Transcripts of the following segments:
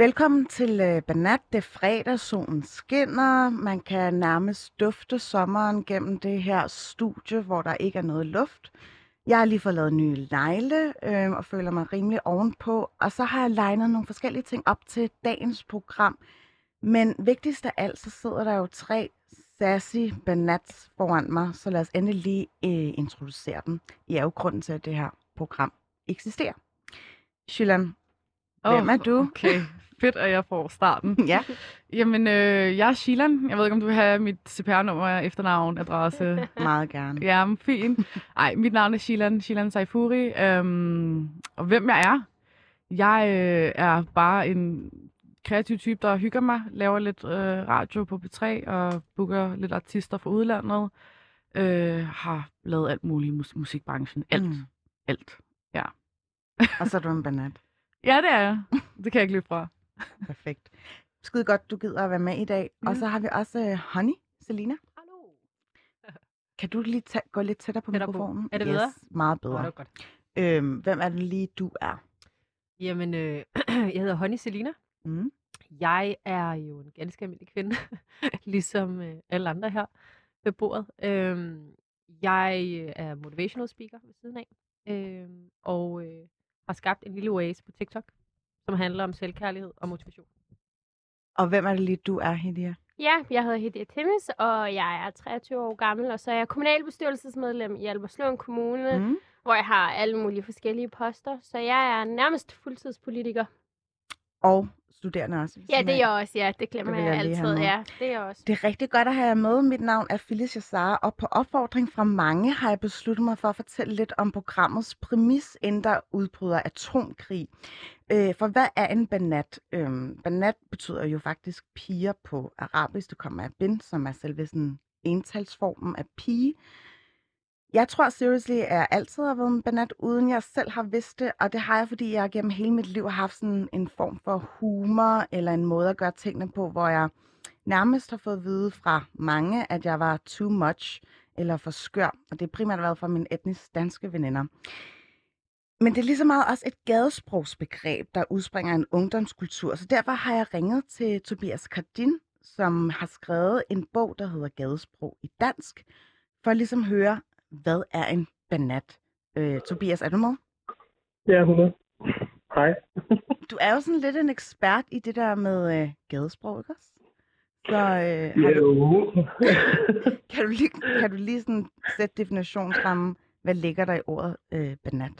Velkommen til øh, Banat. Det er fredag, solen skinner. Man kan nærmest dufte sommeren gennem det her studie, hvor der ikke er noget luft. Jeg har lige fået lavet nye negle øh, og føler mig rimelig ovenpå. Og så har jeg legnet nogle forskellige ting op til dagens program. Men vigtigst af alt, så sidder der jo tre sassy banats foran mig, så lad os endelig lige øh, introducere dem. I er jo grunden til, at det her program eksisterer. Shylan, hvem er du? Okay, fedt, at jeg får starten. Ja. Jamen, øh, jeg er Shilan. Jeg ved ikke, om du vil have mit CPR-nummer, efternavn, adresse. Meget gerne. Ja, men fint. Ej, mit navn er Shilan, Shilan Saifuri. Øhm, og hvem jeg er? Jeg øh, er bare en kreativ type, der hygger mig, laver lidt øh, radio på P3 og booker lidt artister fra udlandet. Øh, har lavet alt muligt i mus- musikbranchen. Alt. Mm. Alt. Og så er du en banat. Ja, det er jeg. Det kan jeg ikke løbe fra. Perfekt. Skide godt, du gider at være med i dag. Og Ja. så har vi også uh, Honey, Selina. Hallo. Kan du lige tage, gå lidt tættere på Tættere på. mikrofonen? Er det yes, bedre? meget det bedre. var godt. Øhm, hvem er det lige, du er? Jamen, øh, jeg hedder Honey Selina. Mm. Jeg er jo en ganske almindelig kvinde, ligesom øh, alle andre her ved bordet. Øhm, jeg øh, er motivational speaker ved siden af, øhm, og øh, har skabt en lille oase på TikTok, som handler om selvkærlighed og motivation. Og hvem er det lige, du er, Hidia? Ja, jeg hedder Hedja Timmis, og jeg er 23 år gammel, og så er jeg kommunalbestyrelsesmedlem i Albertslund Kommune, mm. Hvor jeg har alle mulige forskellige poster. Så jeg er nærmest fuldtidspolitiker. Og studerende også. Ja, det er jeg også, ja. Det glemmer Det jeg, altid. Ja, det er jeg også. Det er rigtig godt at have jer med. Mit navn er Phyllis Jassar, og på opfordring fra mange har jeg besluttet mig for at fortælle lidt om programmets præmis, inden der udbryder atomkrig. Øh, for hvad er en banat? Øhm, banat betyder jo faktisk piger på arabisk. Det kommer af bin, som er selve sådan entalsformen af pige. Jeg tror seriously, at jeg altid har været en banat, uden jeg selv har vidst det. Og det har jeg, fordi jeg gennem hele mit liv har haft sådan en form for humor, eller en måde at gøre tingene på, hvor jeg nærmest har fået at vide fra mange, at jeg var too much eller for skør. Og det har primært været fra mine etnisk danske veninder. Men det er lige så meget også et gadesprogsbegreb, der udspringer af en ungdomskultur. Så derfor har jeg ringet til Tobias Kardin, som har skrevet en bog, der hedder Gadesprog i dansk, for at ligesom høre, hvad er en banat? Øh, Tobias, er du med? Ja, 100. Hej. Du er jo sådan lidt en ekspert i det der med øh, gadesprog, ikke også? Så øh, har du, Jo. kan, du lige, kan du lige sådan sætte definitionsrammen, hvad ligger der i ordet øh, banat?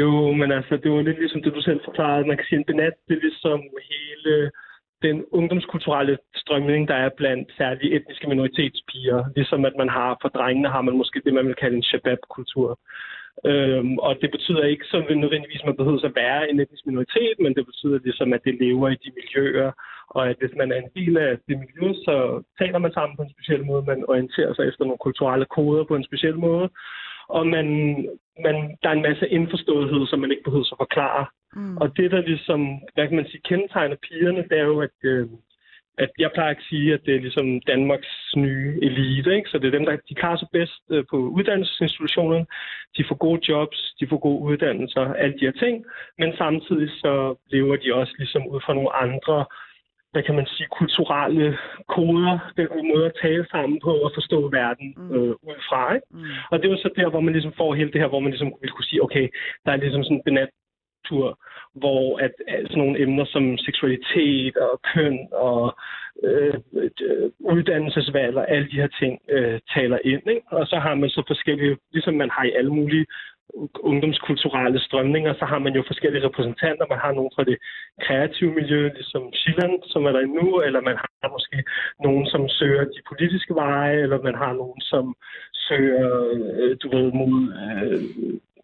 Jo, men altså, det var lidt ligesom det, du selv forklarede. Man kan sige, en benat, det er ligesom hele den ungdomskulturelle strømning, der er blandt særlige etniske minoritetspiger. Ligesom at man har, for drengene har man måske det, man vil kalde en shabab-kultur. Øhm, og det betyder ikke så nødvendigvis, at man behøver at være en etnisk minoritet, men det betyder ligesom, at det lever i de miljøer, og at hvis man er en del af det miljø, så taler man sammen på en speciel måde, man orienterer sig efter nogle kulturelle koder på en speciel måde, og man, man, der er en masse indforståethed, som man ikke behøver at forklare. Mm. Og det, der ligesom, hvad kan man sige, kendetegner pigerne, det er jo, at, øh, at jeg plejer at sige, at det er ligesom Danmarks nye elite. Ikke? Så det er dem, der de klarer sig bedst øh, på uddannelsesinstitutionerne. De får gode jobs, de får gode uddannelser, alle de her ting. Men samtidig så lever de også ligesom ud fra nogle andre hvad kan man sige, kulturelle koder, den måde at tale sammen på og forstå verden Mm. øh, ud fra. Ikke? Mm. Og det var så der, hvor man ligesom får hele det her, hvor man ligesom vil kunne sige, okay, der er ligesom sådan en benattur, hvor at, at sådan nogle emner som seksualitet og køn og øh, øh, uddannelsesvalg og alle de her ting øh, taler ind. Ikke? Og så har man så forskellige, ligesom man har i alle mulige ungdomskulturelle strømninger, så har man jo forskellige repræsentanter. Man har nogen fra det kreative miljø, ligesom Shilan, som er der nu, eller man har måske nogen, som søger de politiske veje, eller man har nogen, som søger, øh, du ved, mod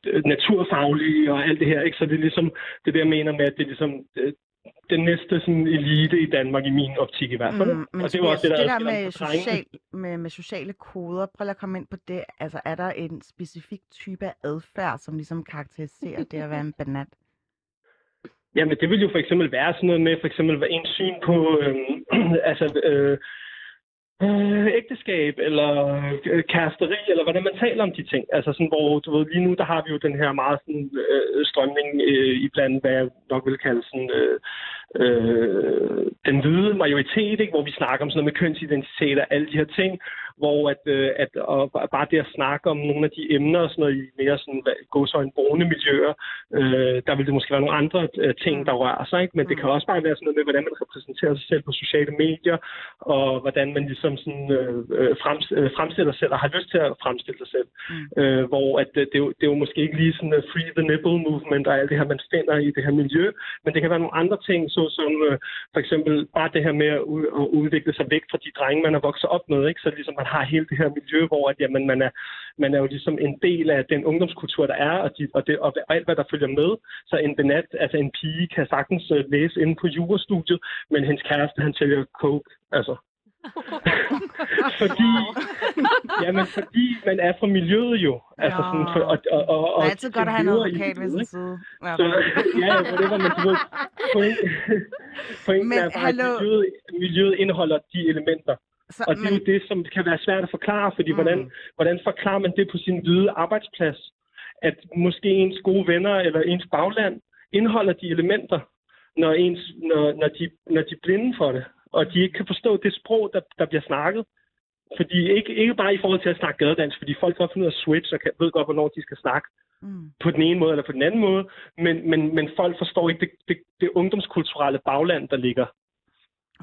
øh, naturfaglige og alt det her. Ikke? Så det er ligesom det, der jeg mener med, at det er ligesom øh, den næste sådan, elite i Danmark, i min optik i hvert fald. Mm, men og det var også det, der, det der med, social, med, med sociale koder, prøv at komme ind på det. Altså, er der en specifik type af adfærd, som ligesom karakteriserer det at være en banat? Jamen, det vil jo for eksempel være sådan noget med, for eksempel hvad ens syn på, øhm, altså, øh, øh, ægteskab eller øh, kæresteri, eller hvordan man taler om de ting. Altså sådan, hvor du ved, lige nu, der har vi jo den her meget sådan, øh, strømning øh, i blandt, hvad jeg nok vil kalde sådan, øh, øh, den hvide majoritet, ikke? hvor vi snakker om sådan noget med kønsidentitet og alle de her ting, hvor at, øh, at og bare det at snakke om nogle af de emner og sådan noget i mere sådan, gå så en brune miljøer, øh, der vil det måske være nogle andre øh, ting, der rører sig, ikke? men det kan også bare være sådan noget med, hvordan man repræsenterer sig selv på sociale medier, og hvordan man ligesom sådan, øh, øh frems, øh, fremstiller sig selv, og har lyst til at fremstille sig selv. Mm. Øh, hvor at, det, det, er jo, det er jo måske ikke lige sådan uh, free the nipple movement og alt det her, man finder i det her miljø, men det kan være nogle andre ting, såsom øh, for eksempel bare det her med at, at udvikle sig væk fra de drenge, man har vokset op med, ikke? så ligesom man har hele det her miljø, hvor at, jamen, man, er, man er jo ligesom en del af den ungdomskultur, der er, og, de, og, det, og alt, hvad der følger med. Så en benat, altså en pige, kan sagtens uh, læse inde på jurastudiet, men hendes kæreste, han sælger coke. Altså, fordi, jamen, fordi man er fra miljøet jo. Altså, sådan, for, og, og, og, og, det er altid godt at have en advokat ved sin side. Ja, så, ja, det var man, du ved, pointen men, er bare, at miljøet, miljøet indeholder de elementer. Så, og det er men... jo det, som kan være svært at forklare, fordi mm. hvordan, hvordan forklarer man det på sin hvide arbejdsplads? At måske ens gode venner eller ens bagland indeholder de elementer, når, ens, når, når, de, når de er blinde for det, og de ikke kan forstå det sprog, der, der bliver snakket. Fordi ikke, ikke bare i forhold til at snakke gadedans, fordi folk kan finde ud af switch og kan, ved godt, hvornår de skal snakke mm. på den ene måde eller på den anden måde, men, men, men folk forstår ikke det, det, det ungdomskulturelle bagland, der ligger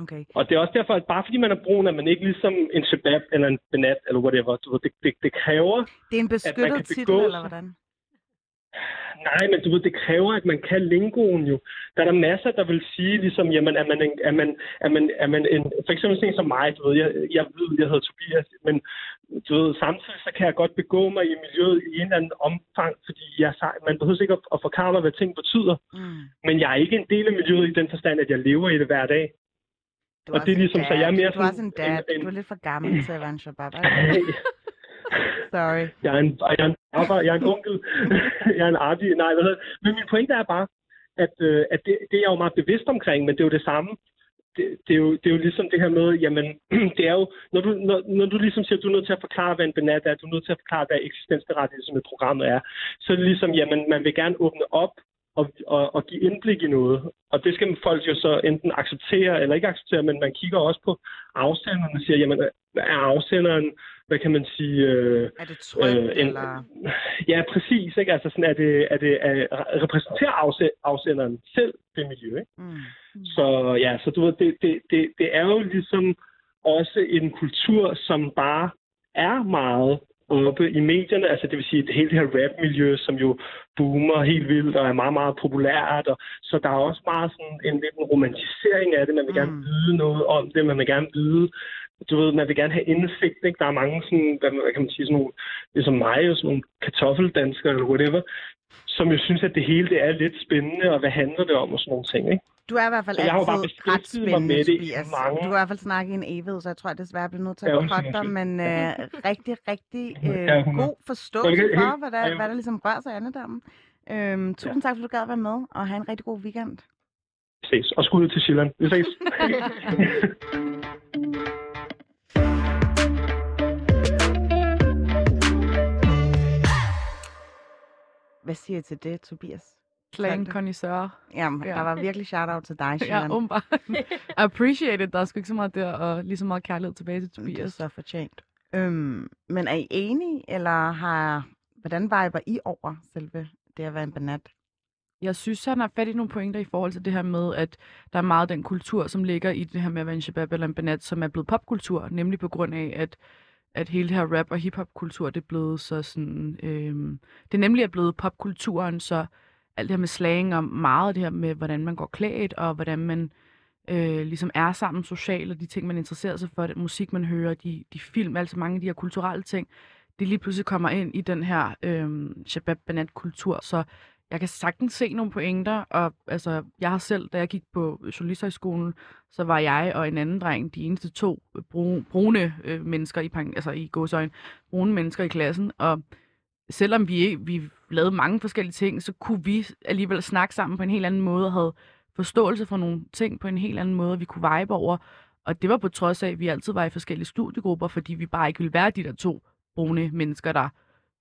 Okay. Og det er også derfor, at bare fordi man er brun, er man ikke ligesom en shabab eller en benat eller whatever. Du ved, det, det, det kræver, Det er en beskyttet titel, eller hvordan? Nej, men du ved, det kræver, at man kan lingoen jo. Der er der masser, der vil sige, ligesom, jamen, er man, en, er man, er man, er man en, for eksempel sådan som mig, du ved, jeg, jeg ved, jeg hedder Tobias, men du ved, samtidig så kan jeg godt begå mig i miljøet i en eller anden omfang, fordi jeg, man behøver ikke at, at forklare mig, hvad ting betyder. Mm. Men jeg er ikke en del af miljøet i den forstand, at jeg lever i det hver dag. Du og det er ligesom, så jeg er mere du er sådan en dad. En, en... Du er lidt for gammel til at være en shabab. Sorry. Jeg er en, jeg er en, jeg er en onkel. jeg er en arti. Nej, hvad hedder Men min pointe er bare, at, øh, at det, det er jeg jo meget bevidst omkring, men det er jo det samme. Det, det, er jo, det er jo ligesom det her med, jamen, det er jo, når du, når, når du ligesom siger, at du er nødt til at forklare, hvad en benat er, du er nødt til at forklare, hvad eksistensberettigelse med programmet er, så er det ligesom, jamen, man vil gerne åbne op og, og, og give indblik i noget. Og det skal folk jo så enten acceptere eller ikke acceptere, men man kigger også på afsenderen og siger, jamen er afsenderen, hvad kan man sige... Øh, er det trygt, øh, en, eller? Ja, præcis. Ikke? Altså sådan, er det, er det, er, repræsenterer afsenderen selv det miljø. Ikke? Mm. Så ja, så du ved, det, det, det, det er jo ligesom også en kultur, som bare er meget oppe i medierne, altså det vil sige det hele det her rap-miljø, som jo boomer helt vildt og er meget, meget populært, og så der er også meget sådan en lidt en romantisering af det, man vil mm. gerne vide noget om det, man vil gerne vide, du ved, man vil gerne have indsigt, ikke? Der er mange sådan, hvad kan man sige, sådan nogle, ligesom mig, sådan nogle kartoffeldanskere eller whatever, som jo synes, at det hele det er lidt spændende, og hvad handler det om og sådan nogle ting, ikke? Du er i hvert fald så altid bare ret spændende, med det Tobias. Mange... Du har i hvert fald snakket i en evighed, så jeg tror, at desværre jeg bliver nødt til at ja, dig, men øh, rigtig, rigtig øh, ja, god forståelse for, hvad der, hvad der ligesom rører sig i andedammen. Øhm, tusind ja. tak, fordi du gad at være med, og have en rigtig god weekend. Vi ses, og skud til Sjælland. Vi ses. Hvad siger I til det, Tobias? Slang connoisseur. Jamen, ja. der var virkelig shout-out til dig, Sharon. Ja. I appreciate it. Der er sgu ikke så meget der, og lige så meget kærlighed tilbage til Tobias. Det er så fortjent. Øhm, men er I enige, eller har, hvordan viber I over selve det at være en banat? Jeg synes, han har fat i nogle pointer i forhold til det her med, at der er meget den kultur, som ligger i det her med at være en shabab eller en banat, som er blevet popkultur, nemlig på grund af, at at hele det her rap- og hiphop-kultur, det er blevet så sådan... Øhm, det er nemlig er blevet popkulturen, så alt det her med slang og meget det her med, hvordan man går klædt, og hvordan man øh, ligesom er sammen socialt, og de ting, man interesserer sig for, den musik, man hører, de, de film, altså mange af de her kulturelle ting, det lige pludselig kommer ind i den her øh, shabab-banat-kultur. Så jeg kan sagtens se nogle pointer, og altså, jeg har selv, da jeg gik på journalisthøjskolen, så var jeg og en anden dreng de eneste to brune øh, mennesker i, altså i godsøjen, brune mennesker i klassen, og selvom vi, vi lavede mange forskellige ting, så kunne vi alligevel snakke sammen på en helt anden måde, og havde forståelse for nogle ting på en helt anden måde, vi kunne vibe over. Og det var på trods af, at vi altid var i forskellige studiegrupper, fordi vi bare ikke ville være de der to brune mennesker, der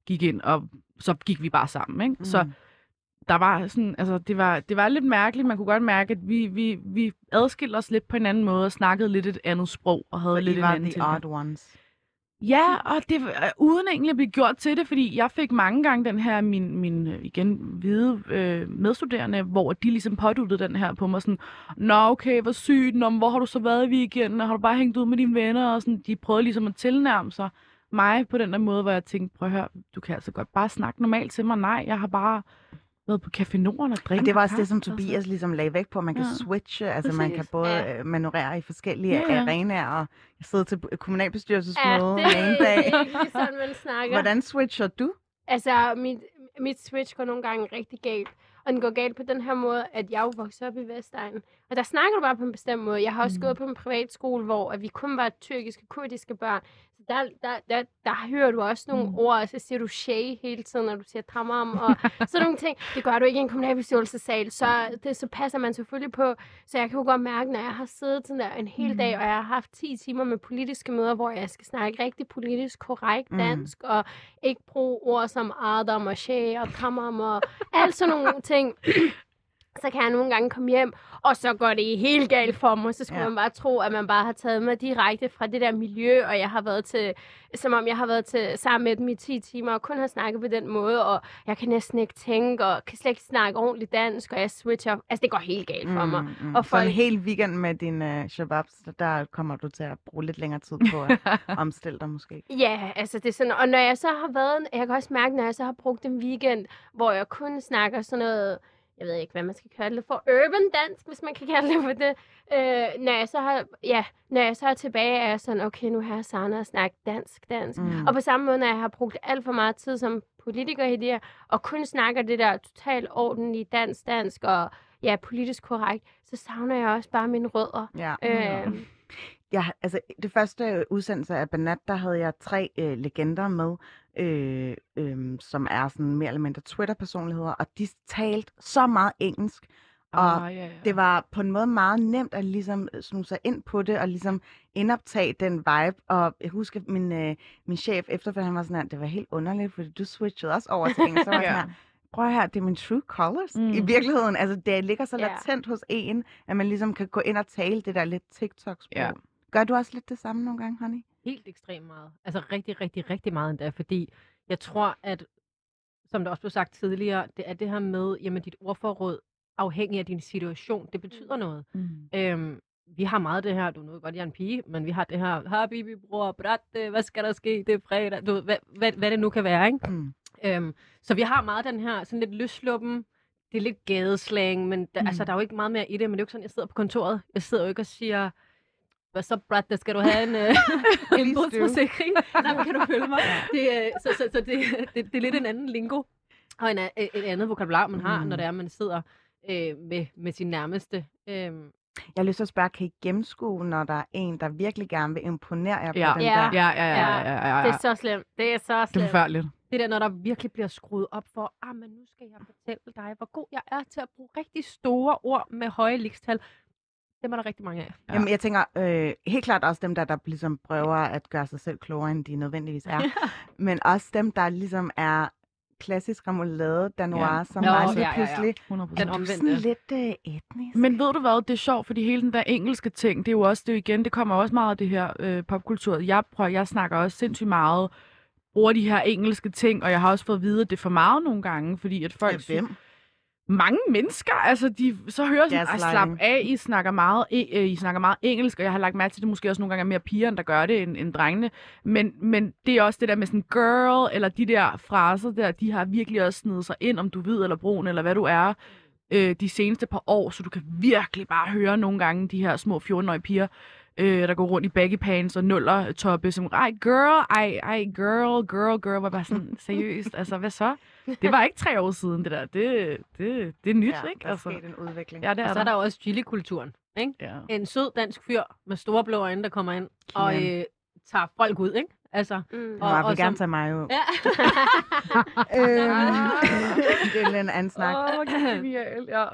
gik ind, og så gik vi bare sammen. Ikke? Mm. Så der var sådan, altså det var, det var lidt mærkeligt. Man kunne godt mærke, at vi, vi, vi adskilte os lidt på en anden måde og snakkede lidt et andet sprog og havde Så lidt I en var anden the tilgang. odd ones. Ja, og det øh, uden egentlig at blive gjort til det, fordi jeg fik mange gange den her, min, min øh, igen, hvide øh, medstuderende, hvor de ligesom påduttede den her på mig, sådan, Nå okay, hvor sygt, Nå, hvor har du så været i weekenden, og har du bare hængt ud med dine venner, og sådan, de prøvede ligesom at tilnærme sig mig på den der måde, hvor jeg tænkte, prøv at høre, du kan altså godt bare snakke normalt til mig, nej, jeg har bare været på Café Norden og drikke Og det var også det, som. Tobias ligesom lagde væk på. Man kan Ja. switche, altså man kan Præcis. både Ja. øh, manøvrere i forskellige Ja, ja. arenaer, og sidde til Ja, kommunalbestyrelsesmøde det ja, en dag. ikke sådan, man snakker. Hvordan switcher du? Altså, mit, mit switch går nogle gange rigtig galt. Og den går galt på den her måde, at jeg er jo vokset op i Vestegnen. Og der snakker du bare på en bestemt måde. Jeg har også Mm. gået på en privatskole, hvor at vi kun var tyrkiske, kurdiske børn. Der, der, der, der hører du også nogle Mm. mm. ord, og så siger du shay hele tiden, når du siger tamam, og sådan nogle ting. Det gør du ikke i en kommunalbestyrelsessal, så, det, så passer man selvfølgelig på. Så jeg kan jo godt mærke, når jeg har siddet sådan der en hel Mm. dag, og jeg har haft 10 timer med politiske møder, hvor jeg skal snakke rigtig politisk korrekt Mm. dansk, og ikke bruge ord som Adam og Shay og Tamam og alt sådan nogle ting. Så kan jeg nogle gange komme hjem, og så går det helt galt for mig. Så skulle Ja. man bare tro, at man bare har taget mig direkte fra det der miljø, og jeg har været til, som om jeg har været til sammen med dem i 10 timer, og kun har snakket på den måde, og jeg kan næsten ikke tænke, og kan slet ikke snakke ordentligt dansk, og jeg switcher. Altså, det går helt galt for mig. Mm, mm. Og Så en folk- hel weekend med din uh, shababs, der kommer du til at bruge lidt længere tid på at omstille dig måske. Ja, altså det er sådan, og når jeg så har været, jeg kan også mærke, når jeg så har brugt en weekend, hvor jeg kun snakker sådan noget, jeg ved ikke, hvad man skal kalde det for, urban dansk, hvis man kan kalde det for det. Øh, når jeg så har, ja, når jeg så er tilbage, er jeg sådan, okay, nu har jeg savnet at snakke dansk, dansk. Mm. Og på samme måde, når jeg har brugt alt for meget tid som politiker i det her, og kun snakker det der totalt ordentlige dansk, dansk og ja, politisk korrekt, så savner jeg også bare mine rødder. Ja. Øh, Ja, altså det første udsendelse af Banat, der havde jeg tre øh, legender med, øh, øh, som er sådan mere eller mindre Twitter-personligheder, og de talte så meget engelsk, og Ah, ja, ja. det var på en måde meget nemt at ligesom snuse sig ind på det, og ligesom indoptage den vibe, og jeg husker min, øh, min chef efterfølgende, han var sådan her, det var helt underligt, fordi du switchede også over til engelsk, så var jeg sådan Ja. her, prøv her, det er min true colors mm. i virkeligheden, altså det ligger så Ja. latent hos en, at man ligesom kan gå ind og tale det der lidt TikTok-sprog. Ja. Gør du også lidt det samme nogle gange, honey? Helt ekstremt meget. Altså rigtig, rigtig, rigtig meget endda, fordi jeg tror, at, som der også blev sagt tidligere, det er det her med, jamen dit ordforråd, afhængig af din situation, det betyder noget. Mm. Øhm, vi har meget det her, du ved godt, jeg er en pige, men vi har det her, habibi, bror, bratte, hvad skal der ske, det er fredag, du hvad, hvad, hvad det nu kan være, ikke? Mm. Øhm, så vi har meget den her, sådan lidt løsluppen, det er lidt gadeslang, men der, Mm. mm. altså, der er jo ikke meget mere i det, men det er jo ikke sådan, jeg sidder på kontoret. Jeg sidder jo ikke og siger, hvad så, Brad, skal du have en, øh, en do. bådsforsikring? Nej, men kan du følge mig? Det, øh, så så, så det, det, det, er lidt en anden lingo, og en, a- et andet vokabular, man har, Mm. når det er, man sidder øh, med, med sin nærmeste. Øhm, Jeg har lyst til at spørge, kan I gennemskue, når der er en, der virkelig gerne vil imponere jer Ja. på den Ja. der? Ja, ja, ja, ja, ja, ja, det ja. er så slemt. Det er så Det er slemt. forfærdeligt. det der, når der virkelig bliver skruet op for, ah, men nu skal jeg fortælle dig, hvor god jeg er til at bruge rigtig store ord med høje likstal. Dem er der rigtig mange af. Ja. Jamen, jeg tænker øh, helt klart også dem der, der ligesom prøver at gøre sig selv klogere, end de nødvendigvis er. Men også dem, der ligesom er klassisk remoulade danois, Ja. ja. som Nå, var ja, lige ja, ja. pludselig 100%. Den er omvendte. sådan lidt øh, etnisk. Men ved du hvad, det er sjovt, fordi hele den der engelske ting, det er jo også, det er jo igen, det kommer også meget af det her øh, popkultur. Jeg prøver, jeg snakker også sindssygt meget, bruger de her engelske ting, og jeg har også fået at vide, at det er for meget nogle gange, fordi at folk... Af hvem? Mange mennesker, altså de så hører sådan, at Gaslighting. slap af, I snakker, meget, I, øh, I snakker meget engelsk, og jeg har lagt mærke til, at det måske også nogle gange er mere piger, der gør det, end, end drengene. Men, men det er også det der med sådan girl, eller de der fraser der, de har virkelig også snedet sig ind, om du ved eller brun, eller hvad du er, øh, de seneste par år, så du kan virkelig bare høre nogle gange de her små 14-årige piger, øh, der går rundt i baggy pants og nuller toppe, som, ej girl, ej, ej girl, girl, girl, var bare sådan, seriøst, altså hvad så? Det var ikke tre år siden, det der. Det, det, det er nyt, ja, ikke? der er sket en udvikling. Ja, det er Og så er der jo også chili-kulturen. Ikke? Ja. En sød dansk fyr med store blå øjne, der kommer ind og øh, tager folk ud. Ikke? Altså, Mm. Og, og- jeg vil og gerne som- tage mig jo. ja. Øhm, det er en anden snak. Åh, oh, genial, ja.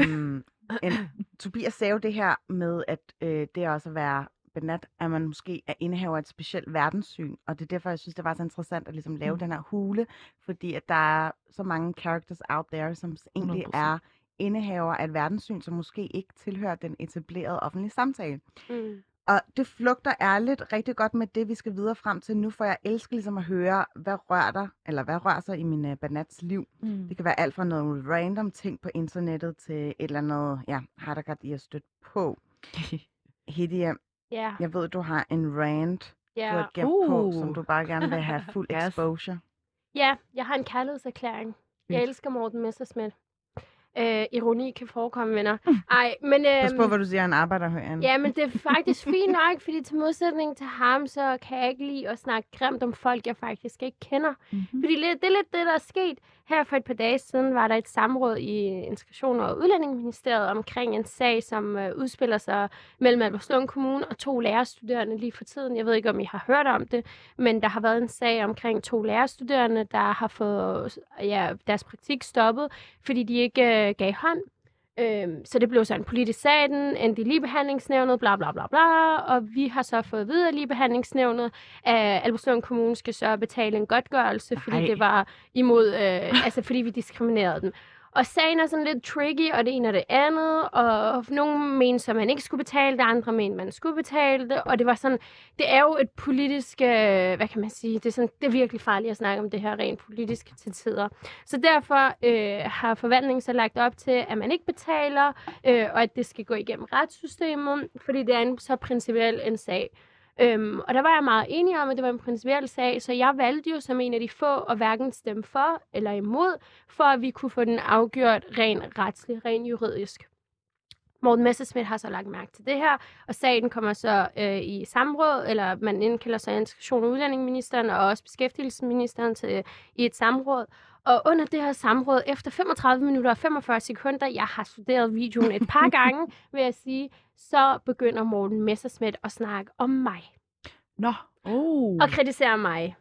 øhm, en, Tobias sagde jo det her med, at øh, det også at være benat, at man måske er indehaver af et specielt verdenssyn. Og det er derfor, jeg synes, det var så interessant at ligesom lave Mm. den her hule, fordi at der er så mange characters out there, som egentlig 100%. er indehaver af et verdenssyn, som måske ikke tilhører den etablerede offentlige samtale. Mm. Og det flugter ærligt rigtig godt med det, vi skal videre frem til nu, for jeg elsker ligesom at høre, hvad rører der, eller hvad rører sig i min uh, banats liv. Mm. Det kan være alt fra noget random ting på internettet til et eller andet, ja, har der godt I har stødt på. Hidia, Ja, jeg ved, du har en rant, du ja. har gemt uh. på, som du bare gerne vil have fuld Yes. exposure. Ja, jeg har en kærlighedserklæring. Jeg elsker Morten Messerschmidt. Øh, ironi kan forekomme, venner. Ej, men... Pas på, øhm, hvad du siger, en arbejder herinde. Ja, men det er faktisk fint nok, fordi til modsætning til ham, så kan jeg ikke lide at snakke grimt om folk, jeg faktisk ikke kender. Mm-hmm. Fordi det, det er lidt det, der er sket. Her for et par dage siden var der et samråd i Integration- og Udlændingeministeriet omkring en sag, som øh, udspiller sig mellem Albertslund Kommune og to lærerstuderende lige for tiden. Jeg ved ikke, om I har hørt om det, men der har været en sag omkring to lærerstuderende, der har fået ja, deres praktik stoppet, fordi de ikke øh, gav hånd. Øhm, så det blev så en politisk sag, den endte i ligebehandlingsnævnet, bla bla bla bla, og vi har så fået videre ligebehandlingsnævnet, at Albertslund Kommune skal så betale en godtgørelse, fordi Nej. det var imod, øh, altså fordi vi diskriminerede dem. Og sagen er sådan lidt tricky, og det ene og det andet, og nogle mente så, at man ikke skulle betale det, andre mente, at man skulle betale det, og det var sådan, det er jo et politisk, øh, hvad kan man sige, det er, sådan, det er virkelig farligt at snakke om det her rent politisk til tider. Så derfor øh, har forvaltningen så lagt op til, at man ikke betaler, øh, og at det skal gå igennem retssystemet, fordi det er en så principiel en sag. Øhm, og der var jeg meget enig om, at det var en principiel sag, så jeg valgte jo som en af de få at hverken stemme for eller imod, for at vi kunne få den afgjort rent retsligt, rent juridisk. Morten Messerschmidt har så lagt mærke til det her, og sagen kommer så øh, i samråd, eller man indkalder så integration- og udlændingeministeren og også beskæftigelsesministeren til, øh, i et samråd. Og under det her samråd, efter 35 minutter og 45 sekunder, jeg har studeret videoen et par gange, vil jeg sige, så begynder Morten Messerschmidt at snakke om mig Nå. Oh. og kritisere mig.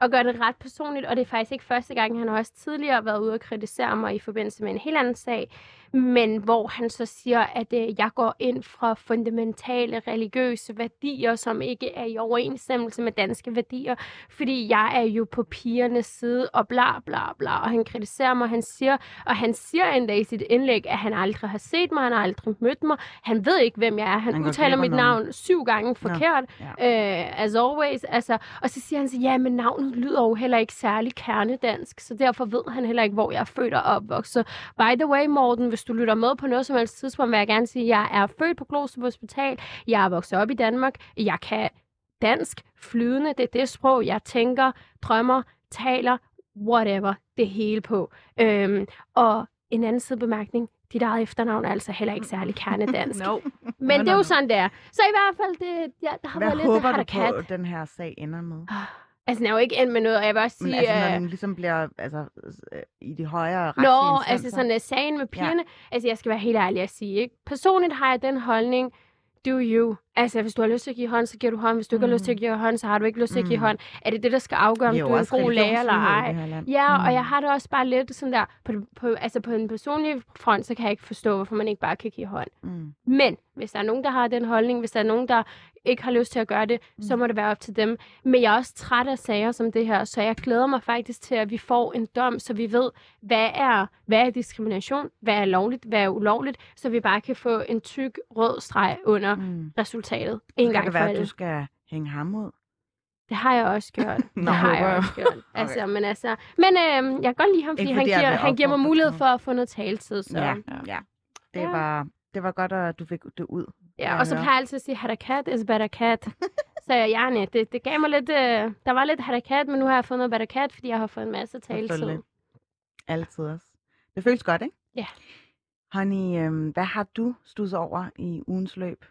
Og gør det ret personligt, og det er faktisk ikke første gang, han har også tidligere været ude og kritisere mig i forbindelse med en helt anden sag, men hvor han så siger, at øh, jeg går ind fra fundamentale religiøse værdier, som ikke er i overensstemmelse med danske værdier, fordi jeg er jo på pigernes side, og bla bla bla, og han kritiserer mig, han siger, og han siger endda i sit indlæg, at han aldrig har set mig, han har aldrig mødt mig, han ved ikke, hvem jeg er, han, Han udtaler mit navn syv gange forkert, Ja. øh, as always, altså, og så siger han så, ja, men navnet lyder jo heller ikke særlig kernedansk, så derfor ved han heller ikke, hvor jeg er født og opvokset. By the way, Morten, hvis du lytter med på noget som helst tidspunkt, vil jeg gerne sige, at jeg er født på Glostrup Hospital, jeg er vokset op i Danmark, jeg kan dansk flydende, det er det sprog, jeg tænker, drømmer, taler, whatever, det hele på. Øhm, og en anden sidebemærkning, dit eget efternavn er altså heller ikke særlig kernedansk. No. Men Nå, det er jo sådan, det er. Så i hvert fald, det, ja, der har Hvad været lidt håber det du på, den her sag ender med? Altså, den er jo ikke endt med noget, og jeg vil også Men sige... altså, når øh, den ligesom bliver altså, øh, i de højere Nå, altså sådan uh, sagen med pigerne. Ja. Altså, jeg skal være helt ærlig at sige, ikke? Personligt har jeg den holdning, do you. Altså, hvis du har lyst til at give hånd, så giver du hånd. Hvis du ikke har lyst til at give hånd, så har du ikke lyst til at give Mm. hånd. Er det det, der skal afgøre, om er du jo er en god lærer eller ej? Ja, mm. og jeg Mm. har det også bare lidt sådan der, på, på, altså på en personlig front, så kan jeg ikke forstå, hvorfor man ikke bare kan give hånd. Mm. Men hvis der er nogen, der har den holdning, hvis der er nogen, der ikke har lyst til at gøre det, mm. så må det være op til dem. Men jeg er også træt af sager som det her, så jeg glæder mig faktisk til, at vi får en dom, så vi ved, hvad er, hvad er diskrimination, hvad er lovligt, hvad er ulovligt, så vi bare kan få en tyk rød streg under mm. Resultatet en gang det for være, at alle. du skal hænge ham ud. Det har jeg også gjort. Nå, det har jeg også gjort. Altså, men altså, men øhm, jeg kan godt lide ham, fordi han fordi jeg giver, han giver mig mulighed for at få noget taletid. Så. Ja, Ja. ja. Det, Ja. var, det var godt, at du fik det ud. Ja, og så plejer jeg altid at sige, harakat is barakat. så jeg gerne, det, det gav mig lidt, øh, der var lidt harakat, men nu har jeg fået noget barakat, fordi jeg har fået en masse taletid. Altid også. Det føles godt, ikke? Ja. Honey, øhm, hvad har du studset over i ugens løb?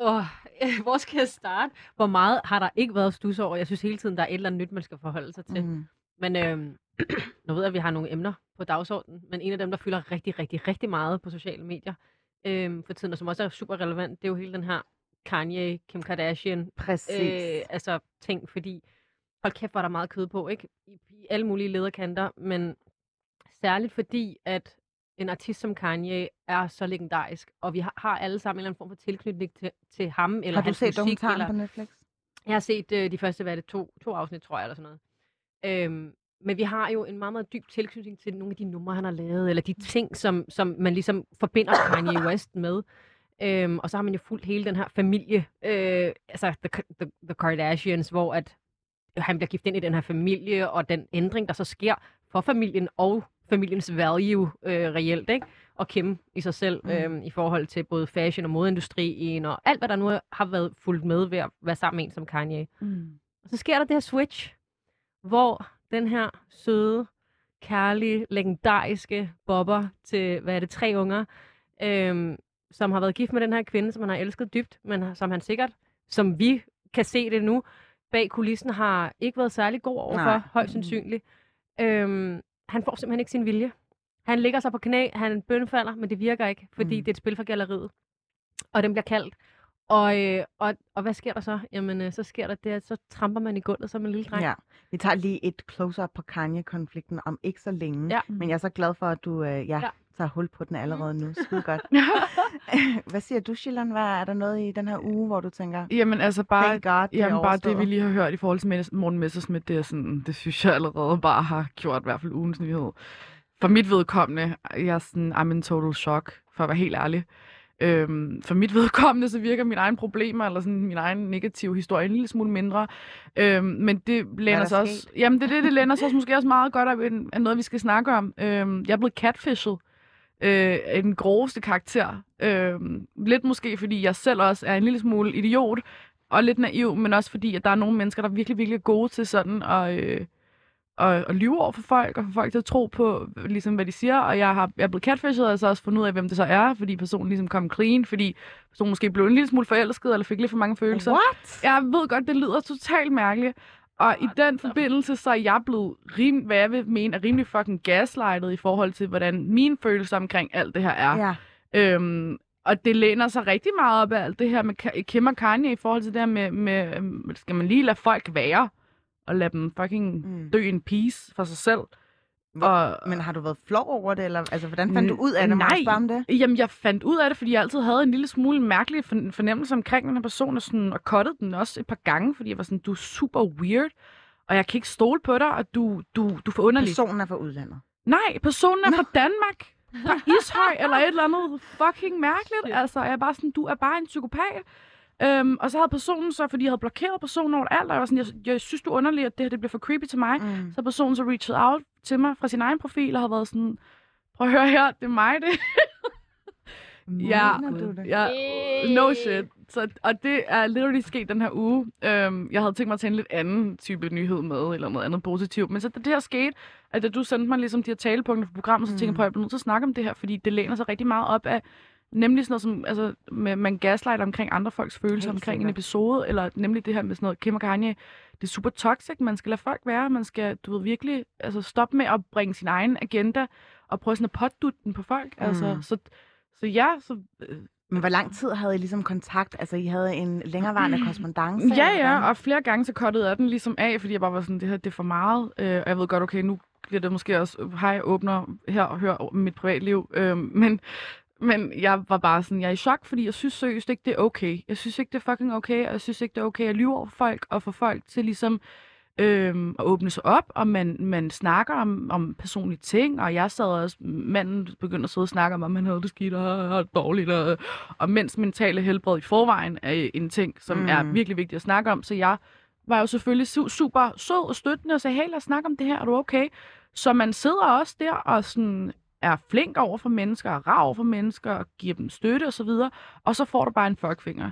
Åh, hvor skal jeg starte? Hvor meget har der ikke været stus over? Jeg synes hele tiden, der er et eller andet nyt, man skal forholde sig til. Mm. Men øhm, nu ved jeg, at vi har nogle emner på dagsordenen, men en af dem, der fylder rigtig, rigtig, rigtig meget på sociale medier øhm, for tiden, og som også er super relevant, det er jo hele den her Kanye, Kim Kardashian, Præcis. øh, altså ting, fordi hold kæft, var der meget kød på, ikke? I, i alle mulige lederkanter, men særligt fordi, at en artist som Kanye er så legendarisk, og vi har, har alle sammen en eller anden form for tilknytning til, til ham, eller Har du hans set musik, eller... på Netflix? Jeg har set øh, de første, hvad det, to, to afsnit, tror jeg, eller sådan noget. Øhm, men vi har jo en meget, meget dyb tilknytning til nogle af de numre, han har lavet, eller de ting, som, som man ligesom forbinder Kanye West med. Øhm, og så har man jo fulgt hele den her familie, øh, altså the, the, the Kardashians, hvor at han bliver gift ind i den her familie, og den ændring, der så sker for familien og familiens value øh, reelt, ikke? Og Kim i sig selv Mm. øh, i forhold til både fashion og modeindustrien, og alt, hvad der nu har været fulgt med ved at være sammen med en som Kanye. Mm. Og så sker der det her switch, hvor den her søde, kærlige, legendariske bobber til, hvad er det, tre unger, øhm, som har været gift med den her kvinde, som han har elsket dybt, men som han sikkert, som vi kan se det nu, bag kulissen har ikke været særlig god overfor, Nej. højst sandsynligt. Øhm, han får simpelthen ikke sin vilje. Han ligger sig på knæ, han bønfalder, men det virker ikke, fordi Mm. det er et spil for galleriet. Og den bliver kaldt. Og, øh, og, og hvad sker der så? Jamen, øh, så sker der det, at så tramper man i gulvet som en lille dreng. Ja. Vi tager lige et close-up på Kanye-konflikten om ikke så længe. Ja. Men jeg er så glad for, at du øh, ja, Ja. tager hul på den allerede nu. Skide godt. Hvad siger du, Shilan? Hvad er der noget i den her uge, hvor du tænker, Jamen altså bare, thank God, det jamen, bare det, vi lige har hørt i forhold til Morten Messersmith, det, er sådan, det synes jeg allerede bare har gjort i hvert fald ugens nyhed. For mit vedkommende, jeg er sådan, I'm in total shock, for at være helt ærlig. Øhm, for mit vedkommende, så virker mine egne problemer, eller sådan min egen negative historie, en lille smule mindre. Øhm, men det læner sig også... Jamen, det er det, det læner sig også måske også meget godt op af noget, vi skal snakke om. Øhm, jeg er blevet catfished øh, af den groveste karakter. Øh, lidt måske, fordi jeg selv også er en lille smule idiot, og lidt naiv, men også fordi, at der er nogle mennesker, der virkelig, virkelig er gode til sådan at, øh, at, at lyve over for folk, og få folk til at tro på, ligesom hvad de siger, og jeg, har, jeg er blevet catfished, og så også fundet ud af, hvem det så er, fordi personen ligesom kom clean, fordi personen måske blev en lille smule forelsket, eller fik lidt for mange følelser. What? Jeg ved godt, det lyder totalt mærkeligt. Og i den forbindelse, så er jeg blevet, rim, hvad jeg vil mene, er rimelig fucking gaslightet i forhold til, hvordan mine følelser omkring alt det her er. Ja. Øhm, og det læner sig rigtig meget op af alt det her med Kim og Kanye i forhold til det her med, med øhm, skal man lige lade folk være, og lade dem fucking Mm. dø in peace for sig selv. Hvor- Og, Men har du været flov over det, eller altså, hvordan fandt du ud af det? Nej. om det? Jamen, jeg fandt ud af det, fordi jeg altid havde en lille smule mærkelig forn- fornemmelse omkring den her person, og, sådan, og cuttede den også et par gange, fordi jeg var sådan, du er super weird, og jeg kan ikke stole på dig, og du, du, du er for underlig. Personen er fra udlandet. Nej, personen er fra Danmark. Fra Ishøj eller et eller andet fucking mærkeligt. Altså, jeg er bare sådan, du er bare en psykopat. Øhm, og så havde personen så, fordi jeg havde blokeret personen over alt, og jeg var sådan, jeg, jeg synes, du er underlig, at det her det bliver for creepy til mig. Mm. Så har personen så reached out til mig fra sin egen profil, og har været sådan, prøv at høre her, det er mig, det. Ja, du det? Ja, no shit. Så, og det er literally sket den her uge. Øhm, jeg havde tænkt mig at tage en lidt anden type nyhed med, eller noget andet positivt. Men så da det her skete, at da du sendte mig ligesom de her talepunkter for programmet, så tænkte jeg Mm. på, at jeg bliver nødt til at snakke om det her, fordi det læner sig rigtig meget op af, nemlig sådan noget som, altså, med, man gaslighter omkring andre folks følelser Helt omkring en sikkert. episode, eller nemlig det her med sådan noget, Kim og Kanye, det er super toxic, man skal lade folk være, man skal, du ved, virkelig altså, stoppe med at bringe sin egen agenda, og prøve sådan at potdutte den på folk, Mm. altså, så, så ja, så øh, Men hvor lang tid havde I ligesom kontakt? Altså, I havde en længerevarende korrespondence? Ja, ja, og flere gange så kottede jeg den ligesom af, fordi jeg bare var sådan, det her det er for meget. Øh, og jeg ved godt, okay, nu bliver det måske også, hej, åbner her og hører mit privatliv. Øh, men, men jeg var bare sådan, jeg er i chok, fordi jeg synes seriøst ikke, det er okay. Jeg synes ikke, det er fucking okay, og jeg synes ikke, det er okay at lyve over for folk, og få folk til ligesom øhm, at åbne sig op, og man, man snakker om, om personlige ting, og jeg sad også, manden begyndte at sidde og snakke om, om han havde det skidt og havde det dårligt, og, og mens mentale helbred i forvejen er en ting, som mm. er virkelig vigtigt at snakke om, så jeg var jo selvfølgelig su- super sød og støttende og sagde, hey, lad os snakke om det her, er du okay? Så man sidder også der og sådan er flink over for mennesker, og rar over for mennesker, og giver dem støtte og så videre, og så får du bare en fuckfinger.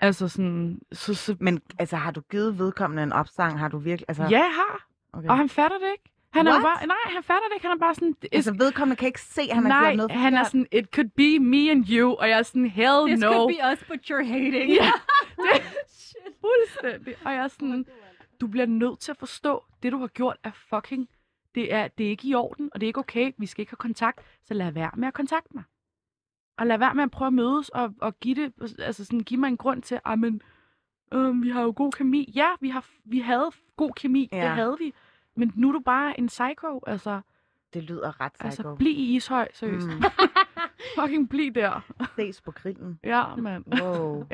Altså sådan, så, så Men altså, har du givet vedkommende en opsang? Har du virkelig... Altså, ja, jeg har. okay. Og han fatter det ikke. Han er What? bare, nej, han fatter det ikke. Han er bare sådan, it's, altså, vedkommende kan ikke se, at han har nej, gjort noget han er sådan, it could be me and you. Og jeg er sådan, hell This no. could be us, but you're hating. Ja, det er fuldstændig. Og jeg er sådan, du bliver nødt til at forstå, det du har gjort er fucking, det er, det er ikke i orden, og det er ikke okay. Vi skal ikke have kontakt, så lad være med at kontakte mig. Og lad være med at prøve at mødes og, og give, det, altså sådan, give mig en grund til, at men, øhm, vi har jo god kemi. Ja, vi, har, vi havde god kemi, ja. Ja. det havde vi. Men nu er du bare en psycho, altså. Det lyder ret psycho. Altså, bliv i Ishøj, seriøst. Mm. Fucking bliv der. Ses på grillen. Ja, mand. Wow.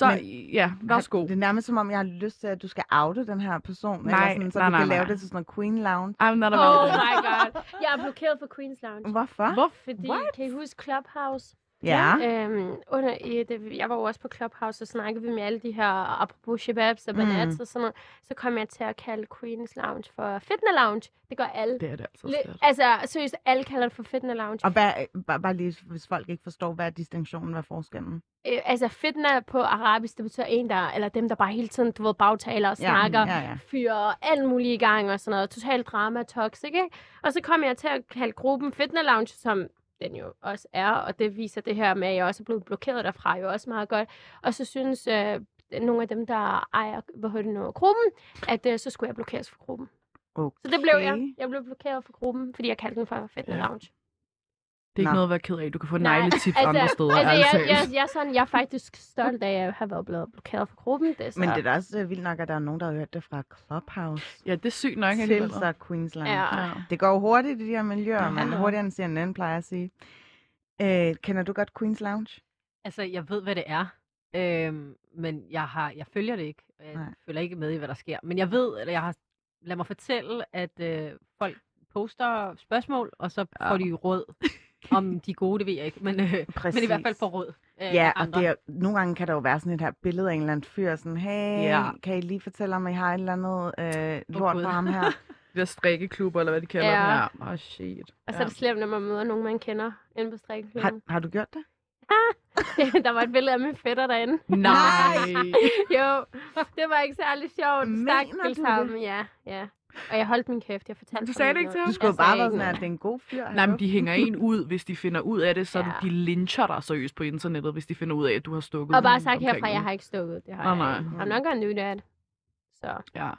Så Men- ja, værsgo. Det er nærmest som om, jeg har lyst til, at du skal oute den her person. Nej, eller sådan, så nej, du nej, kan lave nej. det til sådan noget Queen Lounge. I'm not Oh about my god. Jeg er blokeret for Queen's Lounge. Hvorfor? Hvor? Fordi, What? kan I huske Clubhouse? Ja. Øhm, under, i det, jeg var jo også på Clubhouse, og snakkede vi med alle de her, apropos shababs og banats Mm. og sådan noget, så kom jeg til at kalde Queen's Lounge for Fitna Lounge. Det gør alle. Det er det altså slet. altså, seriøst, alle kalder det for Fitna Lounge. Og hvad, bare, bare lige, hvis folk ikke forstår, hvad er distinktionen, hvad er forskellen? Øh, altså, fitna på arabisk, det betyder en, der, eller dem, der bare hele tiden, du ved, bagtaler og snakker, Ja, ja. fyrer alt muligt i gang og sådan noget. Total drama, toxic, ikke? Og så kom jeg til at kalde gruppen Fitna Lounge, som den jo også er, og det viser det her med, at jeg også er blevet blokeret derfra, jo også meget godt. Og så synes øh, nogle af dem, der ejer hvad hedder det nu, gruppen, at øh, så skulle jeg blokeres for gruppen. Okay. Så det blev jeg. Jeg blev blokeret for gruppen, fordi jeg kaldte den for Fitna Ja. Lounge. Det er ikke Nå. noget at være ked af. Du kan få Nej, negletips andre steder. Altså, jeg, jeg, talt. jeg, er sådan, jeg er faktisk stolt af at have været blevet blokeret for gruppen. Det er så, Men det er da også øh, vildt nok, at der er nogen, der har hørt det fra Clubhouse Ja, det er sygt nok til så Queensland. Ja. Ja. Det går hurtigt i de her miljøer, Ja, men hurtigere end CNN plejer at sige. Øh, kender du godt Queens Lounge? Altså, jeg ved, hvad det er. Øhm, men jeg, har, jeg følger det ikke. Jeg Nej. Nej. følger ikke med i, hvad der sker. Men jeg ved, eller jeg har, lad mig fortælle, at øh, folk poster spørgsmål, og så Ja. får de råd. Om de er gode, det ved jeg ikke. Men, øh, Præcis. men i hvert fald får råd. Øh, Ja, og andre. det er, nogle gange kan der jo være sådan et her billede af en eller anden fyr, sådan, hey, Ja. kan I lige fortælle om, at I har et eller andet øh, lort Gud. på ham her? De der strikkeklubber, eller hvad de kalder Ja. dem. Ja. Åh, oh, shit. Og så er det slemt, når man møder nogen, man kender inde på har, strikkeklubben. har du gjort det? der var et billede af min fætter derinde. Nej. jo, det var ikke særlig sjovt. Mener Stakkels du ham, det? ja, ja. Og jeg holdt min kæft, jeg fortalte Du sagde det ikke til ham? Du skulle bare sagde være ikke sådan, at det er en god fyr. Nej, men de hænger en ud, hvis de finder ud af det, så Ja. de lyncher dig seriøst på internettet, hvis de finder ud af, at du har stukket Og bare sagt herfra, jeg har ikke stukket. Det har Nej, jeg nej. I'm not gonna do that. Så. Ja.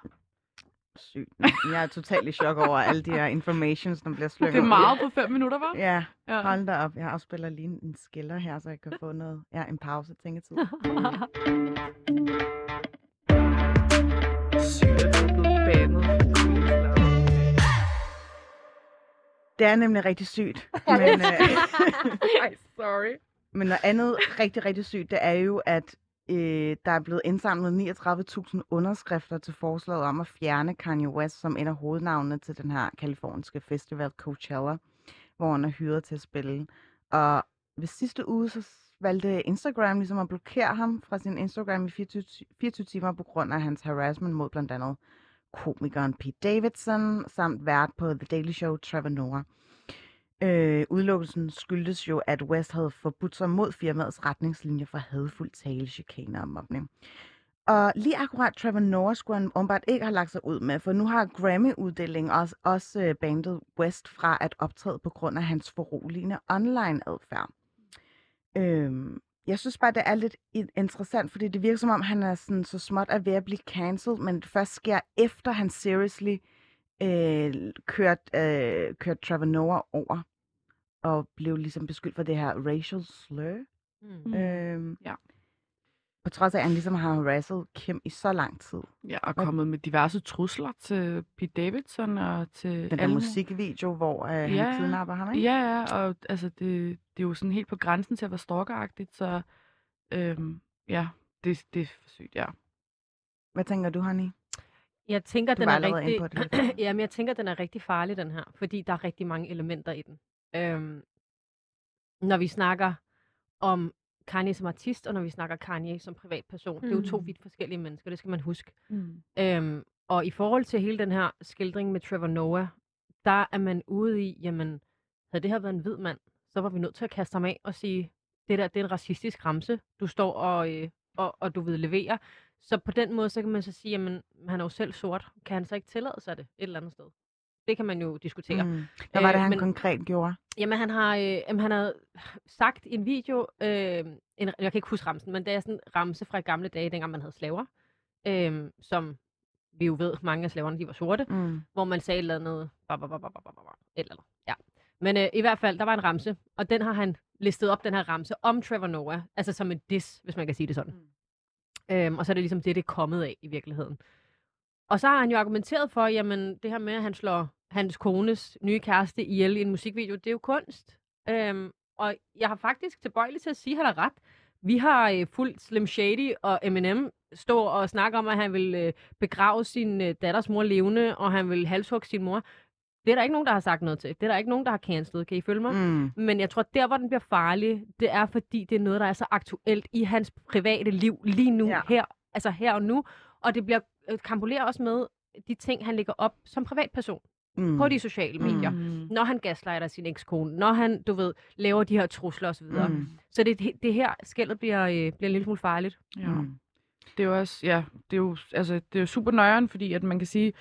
Sygt. Jeg er totalt i chok over alle de her informations, der bliver slynget. Det er meget på fem minutter, var? Ja, ja. hold da op. Jeg afspiller lige en- en skiller her, så jeg kan få noget, ja, en pause tænketid. Sygt, Det er nemlig rigtig sygt. Men, øh, Ej, sorry. men noget andet rigtig, rigtig sygt, det er jo, at øh, der er blevet indsamlet 39.000 underskrifter til forslaget om at fjerne Kanye West som en af hovednavnene til den her kaliforniske festival Coachella, hvor han er hyret til at spille. Og ved sidste uge, så valgte Instagram ligesom at blokere ham fra sin Instagram i 24, ti- 24 timer på grund af hans harassment mod blandt andet komikeren Pete Davidson, samt vært på The Daily Show Trevor Noah. Øh, udelukkelsen skyldtes jo, at West havde forbudt sig mod firmaets retningslinjer for hadfuld tale, chikane og mobning. Og lige akkurat Trevor Noah skulle han åbenbart ikke have lagt sig ud med, for nu har Grammy-uddelingen også, også øh, bandet West fra at optræde på grund af hans foruroligende online-adfærd. Øhm, jeg synes bare, det er lidt interessant, fordi det virker som om, han er sådan så småt er ved at blive cancelled, men det først sker efter han seriously øh, kørt, øh, kørt Trevor Noah over og blev ligesom beskyldt for det her racial slur. Mm. Mm. Øhm, Ja. På trods af, at han ligesom har harasset Kim i så lang tid. Ja, og kommet med diverse trusler til Pete Davidson og til Den der alle- musikvideo, hvor øh, han Ja. kidnapper ham, ikke? Ja, ja, og altså, det, det er jo sådan helt på grænsen til at være stalkeragtigt, så øhm, ja, det, det er for sygt, ja. Hvad tænker du, Honey? Jeg tænker, Du den er rigtig... det før. Jamen, jeg tænker, den er rigtig farlig, den her. Fordi der er rigtig mange elementer i den. Øhm, når vi snakker om Kanye som artist, og når vi snakker Kanye som privatperson. Mm. Det er jo to Mm. vidt forskellige mennesker, det skal man huske. Mm. Øhm, og i forhold til hele den her skildring med Trevor Noah, der er man ude i, jamen, havde det her været en hvid mand, så var vi nødt til at kaste ham af og sige, det der, det er en racistisk ramse, du står og, øh, og, og du vil levere. Så på den måde, så kan man så sige, jamen, han er jo selv sort. Kan han så ikke tillade sig det et eller andet sted? Det kan man jo diskutere. Mm. Hvad var det, Øh, han men- konkret gjorde? Jamen, han har, øh, jamen, han har sagt i en video, øh, en, jeg kan ikke huske ramsen, men det er sådan en ramse fra gamle dage, dengang man havde slaver, øh, som vi jo ved, mange af slaverne, de var sorte, Mm. hvor man sagde et eller andet, ba, ba, ba, ba, ba, ba, ba, et eller andet. Ja. Men øh, i hvert fald, der var en ramse, og den har han listet op, den her ramse, om Trevor Noah, altså som en diss, hvis man kan sige det sådan. Mm. Øhm, og så er det ligesom det, det er kommet af i virkeligheden. Og så har han jo argumenteret for, jamen det her med, at han slår hans kones nye kæreste ihjel i en musikvideo. Det er jo kunst. Øhm, og jeg har faktisk tilbøjelig til at sige, at han har ret. Vi har øh, fuldt Slim Shady og Eminem stå og snakke om, at han vil øh, begrave sin øh, datters mor levende, og han vil halshugge sin mor. Det er der ikke nogen, der har sagt noget til. Det er der ikke nogen, der har cancelet. Kan I følge mig? Mm. Men jeg tror, der hvor den bliver farlig, det er fordi, det er noget, der er så aktuelt i hans private liv lige nu, Ja. her, altså her og nu. Og det bliver øh, kampolerer også med de ting, han lægger op som privatperson Mm. mm. på de sociale medier. Mm. Mm. Når han gaslighter sin ekskone, når han, du ved, laver de her trusler osv. Mm. Mm. Så det, det her skældet bliver, øh, bliver en lille smule farligt. Ja. Mm. Det er jo også, ja, det er jo, altså, det er jo super nøjeren, fordi at man kan sige,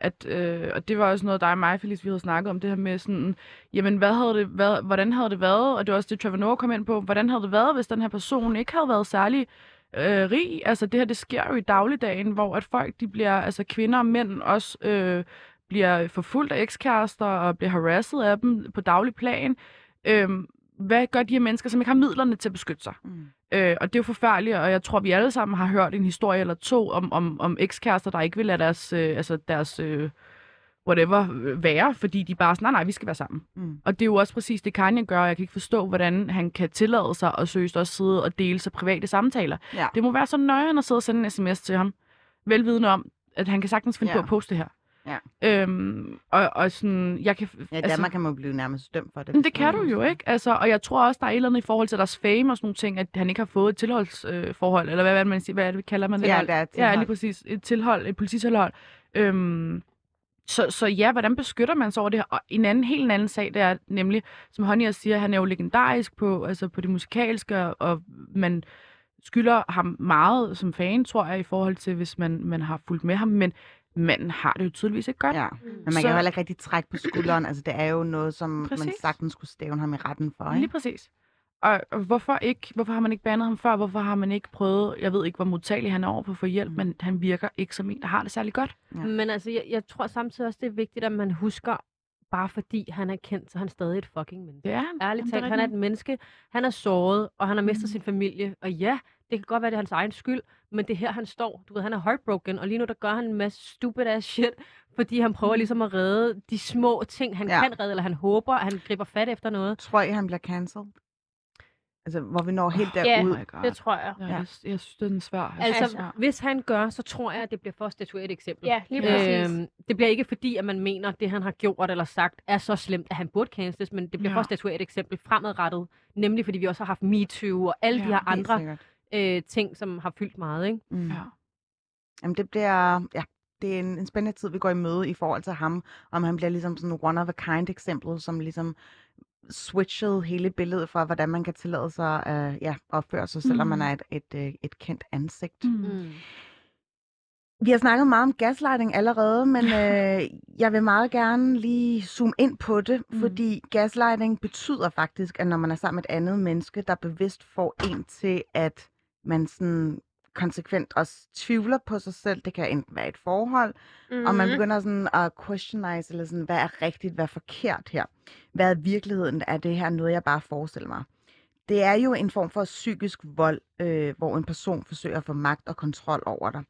at, øh, og det var også noget, dig og mig, Felice, vi havde snakket om, det her med sådan, jamen, hvad havde det været, hvordan havde det været, og det var også det, Trevor Noah kom ind på, hvordan havde det været, hvis den her person ikke havde været særlig øh, rig? Altså, det her, det sker jo i dagligdagen, hvor at folk, de bliver, altså kvinder og mænd også, øh, bliver forfulgt af ekskærester og bliver harasset af dem på daglig plan. Øh, hvad gør de her mennesker, som ikke har midlerne til at beskytte sig? Mm. Øh, og det er jo forfærdeligt, og jeg tror, vi alle sammen har hørt en historie eller to om, om, om ekskærester, der ikke vil lade deres, øh, altså deres øh, whatever øh, være, fordi de bare er sådan, nej, nej, vi skal være sammen. Mm. Og det er jo også præcis det, Kanye gør, og jeg kan ikke forstå, hvordan han kan tillade sig at søge også sidde og dele sig private samtaler. Ja. Det må være så nøjeren at sidde og sende en sms til ham, velvidende om, at han kan sagtens finde Ja. på at poste det her. Ja. Øhm, og, og sådan, jeg kan... Ja, Danmark kan man blive nærmest dømt for det. Men det kan du jo ikke. Altså, og jeg tror også, der er et eller andet i forhold til deres fame og sådan nogle ting, at han ikke har fået et tilholdsforhold, øh, eller hvad, hvad, man siger, hvad er det, kalder man det? Ja, det er et Ja, tilhold. lige præcis. Et tilhold, et polititilhold. Øhm, så, så ja, hvordan beskytter man sig over det her? Og en anden, helt anden sag, det er nemlig, som Honey siger, han er jo legendarisk på, altså på det musikalske, og man skylder ham meget som fan, tror jeg, i forhold til, hvis man, man har fulgt med ham, men manden har det jo tydeligvis ikke godt. Ja, men man Så- kan jo heller ikke rigtig trække på skulderen. Altså, det er jo noget, som man Præcis. sagtens skulle stævne ham i retten for, Lige ikke? præcis. Og, og hvorfor ikke? Hvorfor har man ikke bandet ham før? Hvorfor har man ikke prøvet? Jeg ved ikke, hvor modtagelig han er over på at få hjælp, Mm. men han virker ikke som en, der har det særlig godt. Ja. Ja. Men altså, jeg, jeg tror samtidig også, det er vigtigt, at man husker, bare fordi han er kendt, så er han stadig et fucking menneske. Det er han. Ærligt talt, han er et menneske, han er såret, og han har mistet Mm. sin familie. Og ja, det kan godt være, det er hans egen skyld, men det er her, han står. Du ved, han er heartbroken, og lige nu, der gør han en masse stupid ass shit, fordi han prøver ligesom at redde de små ting, han Ja. ja. kan redde, eller han håber, at han griber fat efter noget. Tror I, han bliver cancelled? Altså, hvor vi når helt Åh, Ja, derud. Oh. Det tror jeg. Ja, Ja. jeg, jeg synes, den er svær. Altså, Altså- hvis han gør, så tror jeg, at det bliver for at statuere et eksempel. Ja, lige præcis. Øhm, det bliver ikke fordi, at man mener, at det, han har gjort eller sagt, er så slemt, at han burde canceles, men det bliver Ja. for at statuere et eksempel fremadrettet. Nemlig fordi vi også har haft MeToo og alle Ja, de her andre øh, ting, som har fyldt meget. Ikke? Mm. Ja. Jamen, det bliver... Ja, det er en, en spændende tid, vi går i møde i forhold til ham. Om han bliver ligesom sådan one of a kind eksempel, som ligesom switchede hele billedet for, hvordan man kan tillade sig at ja, opføre sig, selvom Mm. man er et, et, øh, et kendt ansigt. Mm. Mm. Vi har snakket meget om gaslighting allerede, men øh, jeg vil meget gerne lige zoome ind på det, mm. fordi gaslighting betyder faktisk, at når man er sammen med et andet menneske, der bevidst får en til, at man sådan konsekvent også tvivler på sig selv. Det kan enten være et forhold, mm. og man Mhm. begynder sådan at questionize, eller sådan, hvad er rigtigt, hvad er forkert her? Hvad er virkeligheden? Er det her noget, jeg bare forestiller mig? Det er jo en form for psykisk vold, øh, hvor en person forsøger at få magt og kontrol over dig.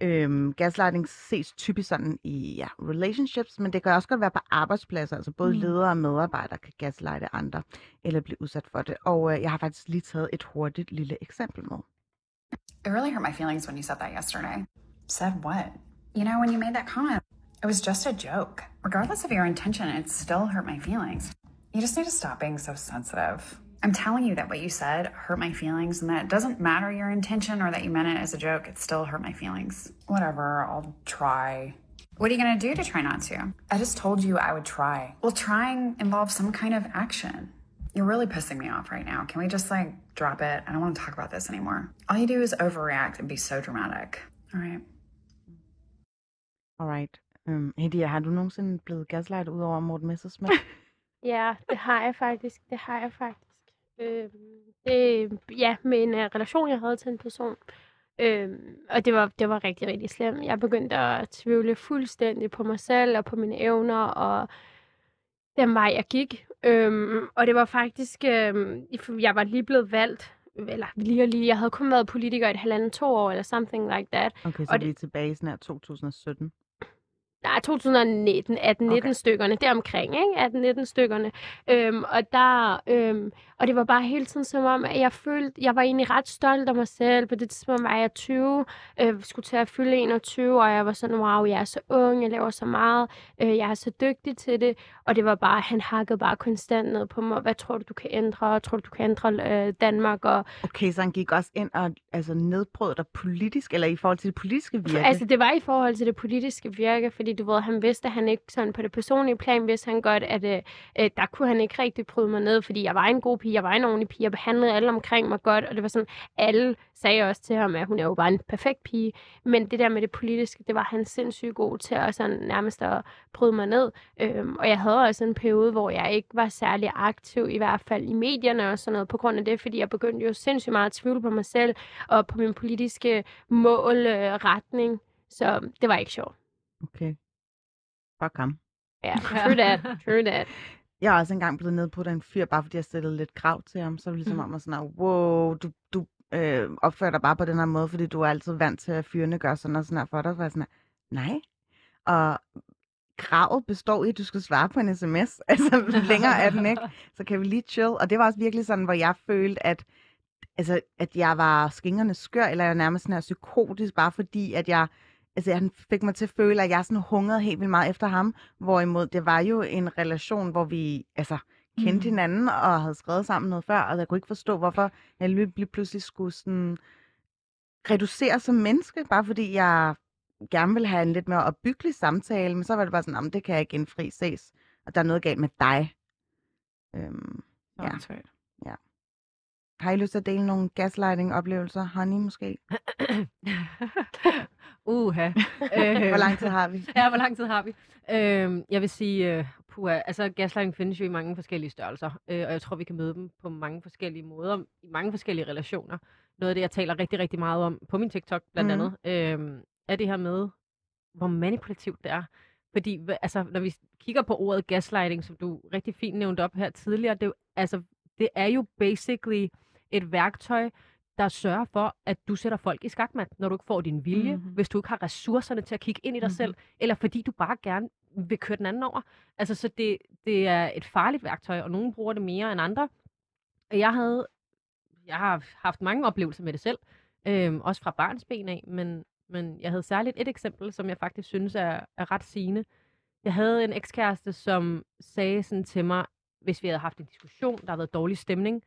Øhm, gaslighting ses typisk sådan i ja, relationships, men det kan også godt være på arbejdspladser. Altså både mm. ledere og medarbejdere kan gaslighte andre, eller blive udsat for det. Og øh, jeg har faktisk lige taget et hurtigt lille eksempel med. It really hurt my feelings when you said that yesterday. Said what? You know, when you made that comment, it was just a joke. Regardless of your intention, it still hurt my feelings. You just need to stop being so sensitive. I'm telling you that what you said hurt my feelings and that it doesn't matter your intention or that you meant it as a joke, it still hurt my feelings. Whatever, I'll try. What are you to do to try not to? I just told you I would try. Well, trying involves some kind of action. You're really pissing me off right now. Can we just like drop it? I don't want to talk about this anymore. All you do is overreact and be so dramatic. All right. Alright. Øhm, Hedia, har du nogensinde blevet gaslightet ud over Morten Messersmith? Ja, det har jeg faktisk. Det har jeg faktisk. Øhm, det, ja, med en uh, relation, jeg havde til en person. Øhm, og det var, det var rigtig, rigtig slemt. Jeg begyndte at tvivle fuldstændig på mig selv og på mine evner og den vej, jeg gik. Øhm, og det var faktisk, øhm, jeg var lige blevet valgt, eller lige og lige, jeg havde kun været politiker i et halvandet to år, eller something like that. Okay, så og vi det, er tilbage i her 2017 der er 2019, 18, 19 okay. stykkerne, deromkring, ikke? 18, 19 stykkerne. Øhm, og der, øhm, og det var bare hele tiden som om, at jeg følte, jeg var egentlig ret stolt af mig selv. På det tidspunkt var jeg 20, øh, skulle til at fylde 21, og jeg var sådan, wow, jeg er så ung, jeg laver så meget, øh, jeg er så dygtig til det. Og det var bare, han hakkede bare konstant ned på mig. Hvad tror du, du kan ændre? Tror du, du kan ændre øh, Danmark? Og... Okay, så han gik også ind og altså, nedbrød dig politisk, eller i forhold til det politiske virke? Altså, det var i forhold til det politiske virke, fordi du ved, han vidste, at han ikke sådan på det personlige plan, vidste han godt, at øh, øh, der kunne han ikke rigtig bryde mig ned, fordi jeg var en god pige, jeg var en ordentlig pige, jeg behandlede alle omkring mig godt, og det var sådan, alle sagde også til ham, at hun er jo bare en perfekt pige, men det der med det politiske, det var han sindssygt god til, at sådan nærmest at bryde mig ned, øhm, og jeg havde også en periode, hvor jeg ikke var særlig aktiv, i hvert fald i medierne og sådan noget, på grund af det, fordi jeg begyndte jo sindssygt meget at tvivle på mig selv, og på min politiske mål, øh, retning, så det var ikke sjovt. Okay. Fuck ham. Ja, true that, true that. Jeg har også engang blevet nedbrudt af en fyr, bare fordi jeg stillede lidt krav til ham. Så var det ligesom Mhm. om, at sådan, wow, du, du øh, opfører dig bare på den her måde, fordi du er altid vant til, at fyrene gør sådan og sådan her for dig. Så var jeg sådan, nej. Og kravet består i, at du skal svare på en sms. Altså, længere er den ikke. Så kan vi lige chill. Og det var også virkelig sådan, hvor jeg følte, at, altså, at jeg var skingerne skør, eller jeg var nærmest sådan her psykotisk, bare fordi, at jeg altså, han fik mig til at føle, at jeg sådan hungrede helt vildt meget efter ham. Hvorimod det var jo en relation, hvor vi altså, kendte Mm. hinanden og havde skrevet sammen noget før, og jeg kunne ikke forstå, hvorfor jeg lige pludselig skulle sådan reducere som menneske, bare fordi jeg gerne ville have en lidt mere opbyggelig samtale, men så var det bare sådan, "Nå, men det kan jeg ikke indfri ses, og der er noget galt med dig. Øhm, Ja. Åndssvagt. har I lyst til at dele nogle gaslighting-oplevelser? Honey, måske? Uha. Hvor lang tid har vi? Ja, hvor lang tid har vi? Øhm, jeg vil sige, uh, puha, altså gaslighting findes jo i mange forskellige størrelser, øh, og jeg tror, vi kan møde dem på mange forskellige måder, i mange forskellige relationer. Noget af det, jeg taler rigtig, rigtig meget om på min TikTok, blandt Mhm. andet, øh, er det her med, hvor manipulativt det er. Fordi altså, når vi kigger på ordet gaslighting, som du rigtig fint nævnte op her tidligere, det er jo, altså, det er jo basically et værktøj, der sørger for, at du sætter folk i skakmat, når du ikke får din vilje, Mhm. mm-hmm. hvis du ikke har ressourcerne til at kigge ind i dig Mhm. mm-hmm. selv, eller fordi du bare gerne vil køre den anden over. Altså, så det, det er et farligt værktøj, og nogen bruger det mere end andre. Jeg havde, jeg har haft mange oplevelser med det selv, øhm, også fra barns ben af, men, men jeg havde særligt et eksempel, som jeg faktisk synes er, er ret sigende. Jeg havde en ekskæreste, som sagde sådan til mig, hvis vi havde haft en diskussion, der havde været dårlig stemning,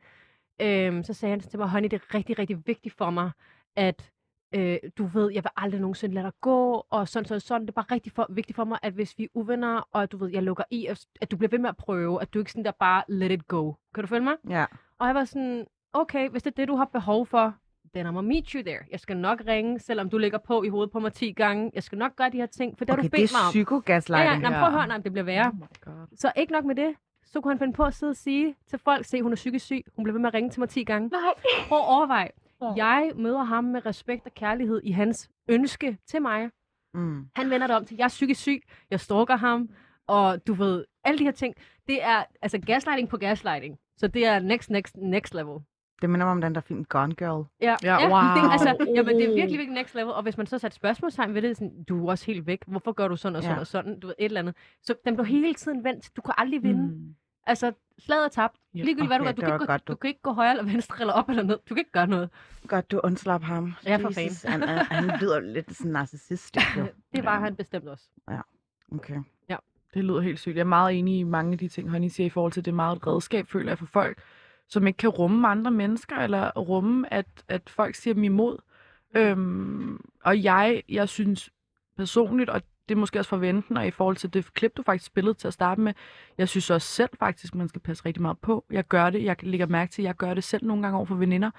øhm, så sagde han til mig, Honey, det er rigtig, rigtig vigtigt for mig, at øh, du ved, jeg vil aldrig nogensinde lade dig gå, og sådan, sådan, sådan. Det er bare rigtig for, vigtigt for mig, at hvis vi er uvenner, og du ved, jeg lukker i, at, at du bliver ved med at prøve, at du ikke sådan der bare let it go. Kan du følge mig? Ja. Og jeg var sådan, okay, hvis det er det, du har behov for, then I'm meet you there. Jeg skal nok ringe, selvom du ligger på i hovedet på mig 10 gange. Jeg skal nok gøre de her ting, for det Okay, har du det bedt mig er om. Ja, ja, psykogaslighting. nej, prøv at høre, nej, det bliver værre. Oh my god. Så ikke nok med det, så kunne han finde på at sidde og sige til folk, se, hun er psykisk syg, hun bliver ved med at ringe til mig 10 gange. Nej. Prøv at overveje. Jeg møder ham med respekt og kærlighed i hans ønske til mig. Mm. Han vender det om til, jeg er psykisk syg, jeg stalker ham, og du ved, alle de her ting. Det er altså gaslighting på gaslighting. Så det er next, next, next level. Det minder mig om den der film Gone Girl. Ja, Ja, det, wow. altså, jamen, det er virkelig, virkelig next level. Og hvis man så satte spørgsmålstegn ved det, sådan, du er også helt væk. Hvorfor gør du sådan og sådan Ja. og sådan? Du ved, et eller andet. Så den blev hele tiden vendt. Du kan aldrig vinde. Mm. Altså, slaget er tabt. Ja, Ligegyldigt hvad du okay, gør. Du kan, ikke gå, godt, du du- kan ikke gå højre eller venstre eller op eller ned. Du kan ikke gøre noget. Godt, du undslap ham. Ja, for Jesus, Han, er, han lyder lidt sådan narcissistisk. jo. Det var han bestemt også. Okay. Det lyder helt sygt. Jeg er meget enig i mange af de ting, Honey siger i forhold til, at det er meget et redskab, føler jeg, for folk, som ikke kan rumme andre mennesker, eller rumme, at, at folk siger dem imod. Øhm, og jeg, jeg synes personligt, og det er måske også forventen, og i forhold til det klip, du faktisk spillede til at starte med, jeg synes også selv faktisk, man skal passe rigtig meget på. Jeg gør det, jeg lægger mærke til, jeg gør det selv nogle gange over for veninder.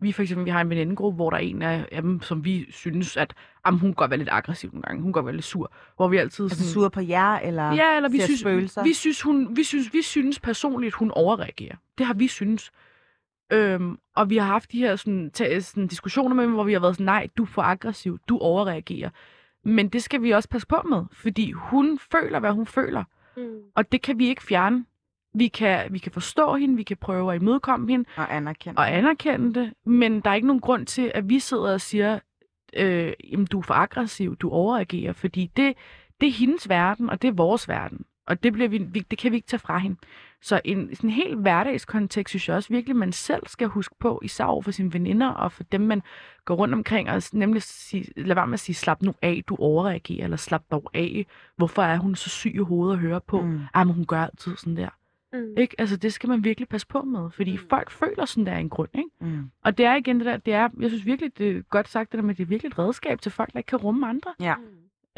Vi for eksempel, vi har en venindegruppe, hvor der er en af dem, som vi synes, at jamen, hun kan godt være lidt aggressiv nogle gange, hun kan godt være lidt sur, hvor vi altid Altså sådan, sur på jer, eller Ja, eller vi synes, spøgelser? vi synes, hun, vi synes, vi synes personligt, hun overreagerer. Det har vi synes. Øhm, og vi har haft de her sådan, sådan, diskussioner med dem, hvor vi har været sådan, nej, du er for aggressiv, du overreagerer. Men det skal vi også passe på med, fordi hun føler, hvad hun føler. Mm. Og det kan vi ikke fjerne. Vi kan, vi kan forstå hende, vi kan prøve at imødekomme hende, Og anerkende. og anerkende det, men der er ikke nogen grund til, at vi sidder og siger, øh, jamen, du er for aggressiv, du overreagerer, fordi det, det er hendes verden, og det er vores verden. Og det, bliver vi, vi, det kan vi ikke tage fra hende. Så en sådan helt hverdagskontekst, synes jeg også virkelig, man selv skal huske på, især over for sine veninder og for dem, man går rundt omkring, og nemlig sige, lad være med at sige, slap nu af, du overreagerer, eller slap dog af, hvorfor er hun så syg i hovedet at høre på? Mm. Ej, men hun gør altid sådan der. Mm. Ikke? Altså, det skal man virkelig passe på med, fordi mm. folk føler sådan der er en grund. Ikke? Mm. Og det er igen det der, det er, jeg synes virkelig, det er godt sagt det der med, det er virkelig et redskab til folk, der ikke kan rumme andre. Ja.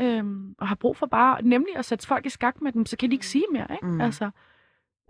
Øhm, og har brug for bare, nemlig at sætte folk i skak med dem, så kan de ikke sige mere. Ikke? Mm. Altså,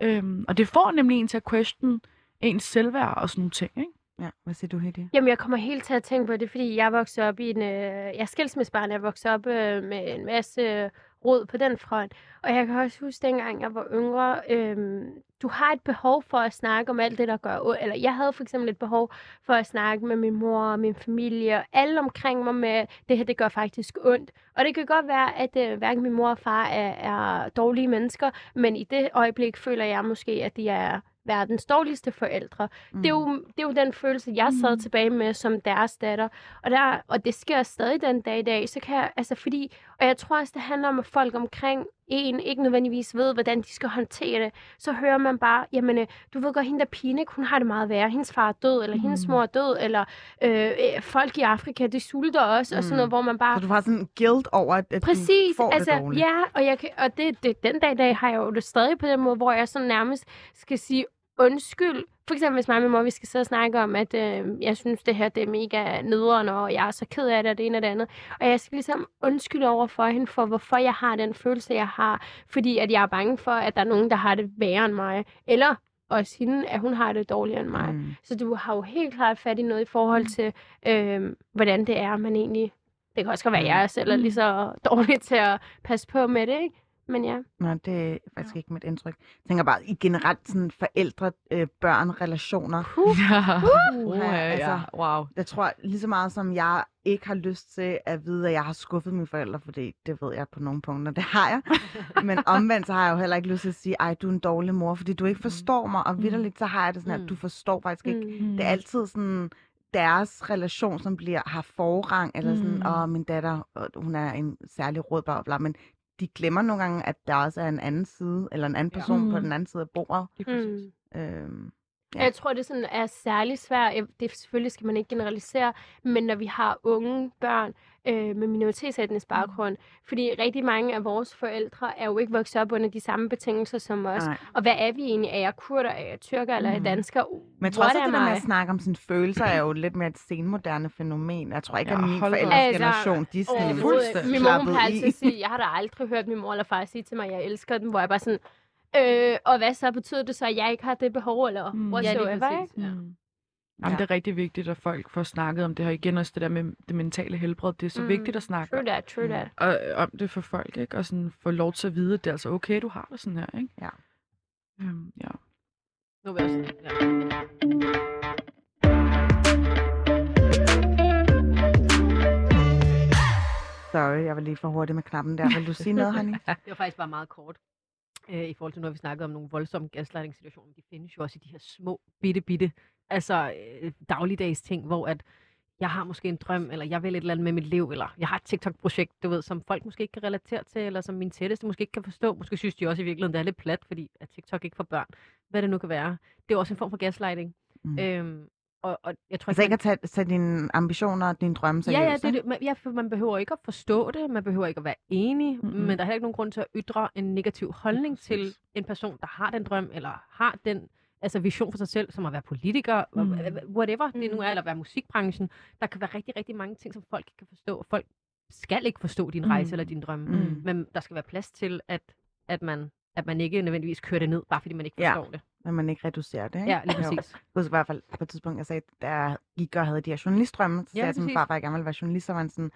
øhm, og det får nemlig en til at question ens selvværd og sådan nogle ting. Ikke? Ja, hvad siger du, Hedi? Jamen, jeg kommer helt til at tænke på det, fordi jeg voksede op i en... Øh, jeg er skilsmissebarn, jeg voksede op øh, med en masse øh, rod på den front. Og jeg kan også huske, dengang jeg var yngre, øhm, du har et behov for at snakke om alt det, der gør ondt. Eller jeg havde for eksempel et behov for at snakke med min mor og min familie og alle omkring mig med, det her, det gør faktisk ondt. Og det kan godt være, at øh, hverken min mor og far er, er dårlige mennesker, men i det øjeblik føler jeg måske, at de er verdens dårligste forældre. Mm. Det, er jo, det er jo den følelse, jeg sad Mm. tilbage med som deres datter. Og, der, og det sker stadig den dag i dag. Så kan jeg, altså fordi, og jeg tror også, det handler om, at folk omkring en ikke nødvendigvis ved, hvordan de skal håndtere det. Så hører man bare, jamen, øh, du ved godt, hende der pine, hun har det meget værre. Hendes far er død, eller mm. hendes mor er død, eller øh, øh, folk i Afrika, de sulter også, mm. og sådan noget, hvor man bare... Så du har sådan en guilt over, at, at Præcis, du får altså, det dårligt. ja, og, jeg kan, og det, det, den dag i dag har jeg jo det stadig på den måde, hvor jeg sådan nærmest skal sige undskyld. For eksempel hvis mig og min mor, vi skal sidde og snakke om, at øh, jeg synes, det her det er mega nederen, og jeg er så ked af det, og det ene og det andet. Og jeg skal ligesom undskylde over for hende, for hvorfor jeg har den følelse, jeg har. Fordi at jeg er bange for, at der er nogen, der har det værre end mig. Eller også hende, at hun har det dårligere end mig. Mm. Så du har jo helt klart fat i noget i forhold til, øh, hvordan det er, man egentlig... Det kan også godt være, at jeg selv er lige så dårlig til at passe på med det, ikke? Men ja. Nå, det er faktisk ikke mit indtryk. Jeg tænker bare, i generelt sådan forældre, øh, børn, relationer. Ja. Uha, ja, altså, ja. Wow. Jeg tror lige så meget som jeg ikke har lyst til at vide, at jeg har skuffet mine forældre, fordi det ved jeg på nogle punkter, det har jeg. Men omvendt så har jeg jo heller ikke lyst til at sige, ej, du er en dårlig mor, fordi du ikke forstår mig. Og vidderligt så har jeg det sådan, at du forstår faktisk ikke. Mm. Det er altid sådan deres relation, som bliver har forrang, eller sådan, Mm. åh, min datter, hun er en særlig råd, bla, bla, bla. Men de glemmer nogle gange, at der også er en anden side, eller en anden person ja. på Mm. den anden side af bordet. Lige præcis. Mm. Øhm, Ja. Jeg tror, det sådan er særlig svært. Det selvfølgelig skal man ikke generalisere, men når vi har unge børn øh, med minoritetsetnisk baggrund, fordi rigtig mange af vores forældre er jo ikke vokset op under de samme betingelser som os. nej. Og hvad er vi egentlig? Er jeg kurder, er jeg tyrker, eller er jeg Mhm. dansker? Men at det der med at snakke om sine følelser er jo lidt mere et senmoderne fænomen. Jeg tror ikke, Ja, at min forældres Altså, generation, de er sådan fuldstændig. Min mor plejer altid sige, jeg har da aldrig hørt min mor eller far sige til mig, at jeg elsker dem, hvor jeg bare sådan, øh, og hvad så betyder det så, at jeg ikke har det behov, eller Mm. mm. Ja, whatsoever, præcis. ikke? Ja. Mm. Jamen, Ja. det er rigtig vigtigt, at folk får snakket om det her. Igen også det der med det mentale helbred. Det er så Mm. vigtigt at snakke True that, true Mm. that. og, om det for folk, ikke? Og sådan få lov til at vide, at det er altså okay, du har det sådan her, ikke? Ja. Øhm, ja. Nu vil jeg også, ja. Sorry, jeg var lige for hurtig med knappen der. Vil du sige noget, Honey? Det var faktisk bare meget kort. Øh, I forhold til, når vi snakkede om nogle voldsomme gaslighting-situationer. De findes jo også i de her små, bitte, bitte, altså øh, dagligdags ting, hvor at jeg har måske en drøm, eller jeg vil et eller andet med mit liv, eller jeg har et TikTok-projekt, du ved, som folk måske ikke kan relatere til, eller som min tætteste måske ikke kan forstå. Måske synes de også i virkeligheden, det er lidt plat, fordi at TikTok ikke for børn. Hvad det nu kan være. Det er også en form for gaslighting. Mm. Øhm, og, og jeg tror Altså ikke man- at tage, tage dine ambitioner og dine drømme seriøst, Ja, ja, det, det. Man, ja, for man behøver ikke at forstå det, man behøver ikke at være enig, mm-hmm. men der er heller ikke nogen grund til at ytre en negativ holdning til en person, der har den drøm, eller har den altså vision for sig selv, som at være politiker, Mm. mm. whatever det nu Mm. er, eller være musikbranchen. Der kan være rigtig, rigtig mange ting, som folk ikke kan forstå, folk skal ikke forstå din Mm. rejse eller din drømme, Mm. men der skal være plads til, at, at man at man ikke nødvendigvis kører det ned, bare fordi man ikke Ja. forstår det. Når man ikke reducerer det, ikke? Ja, lige præcis. Jeg husker i hvert fald på et tidspunkt, jeg sagde, da jeg gik og havde de her journalistdrømme, så Ja, sagde jeg til min far, at jeg gerne ville være journalist, så var han sådan,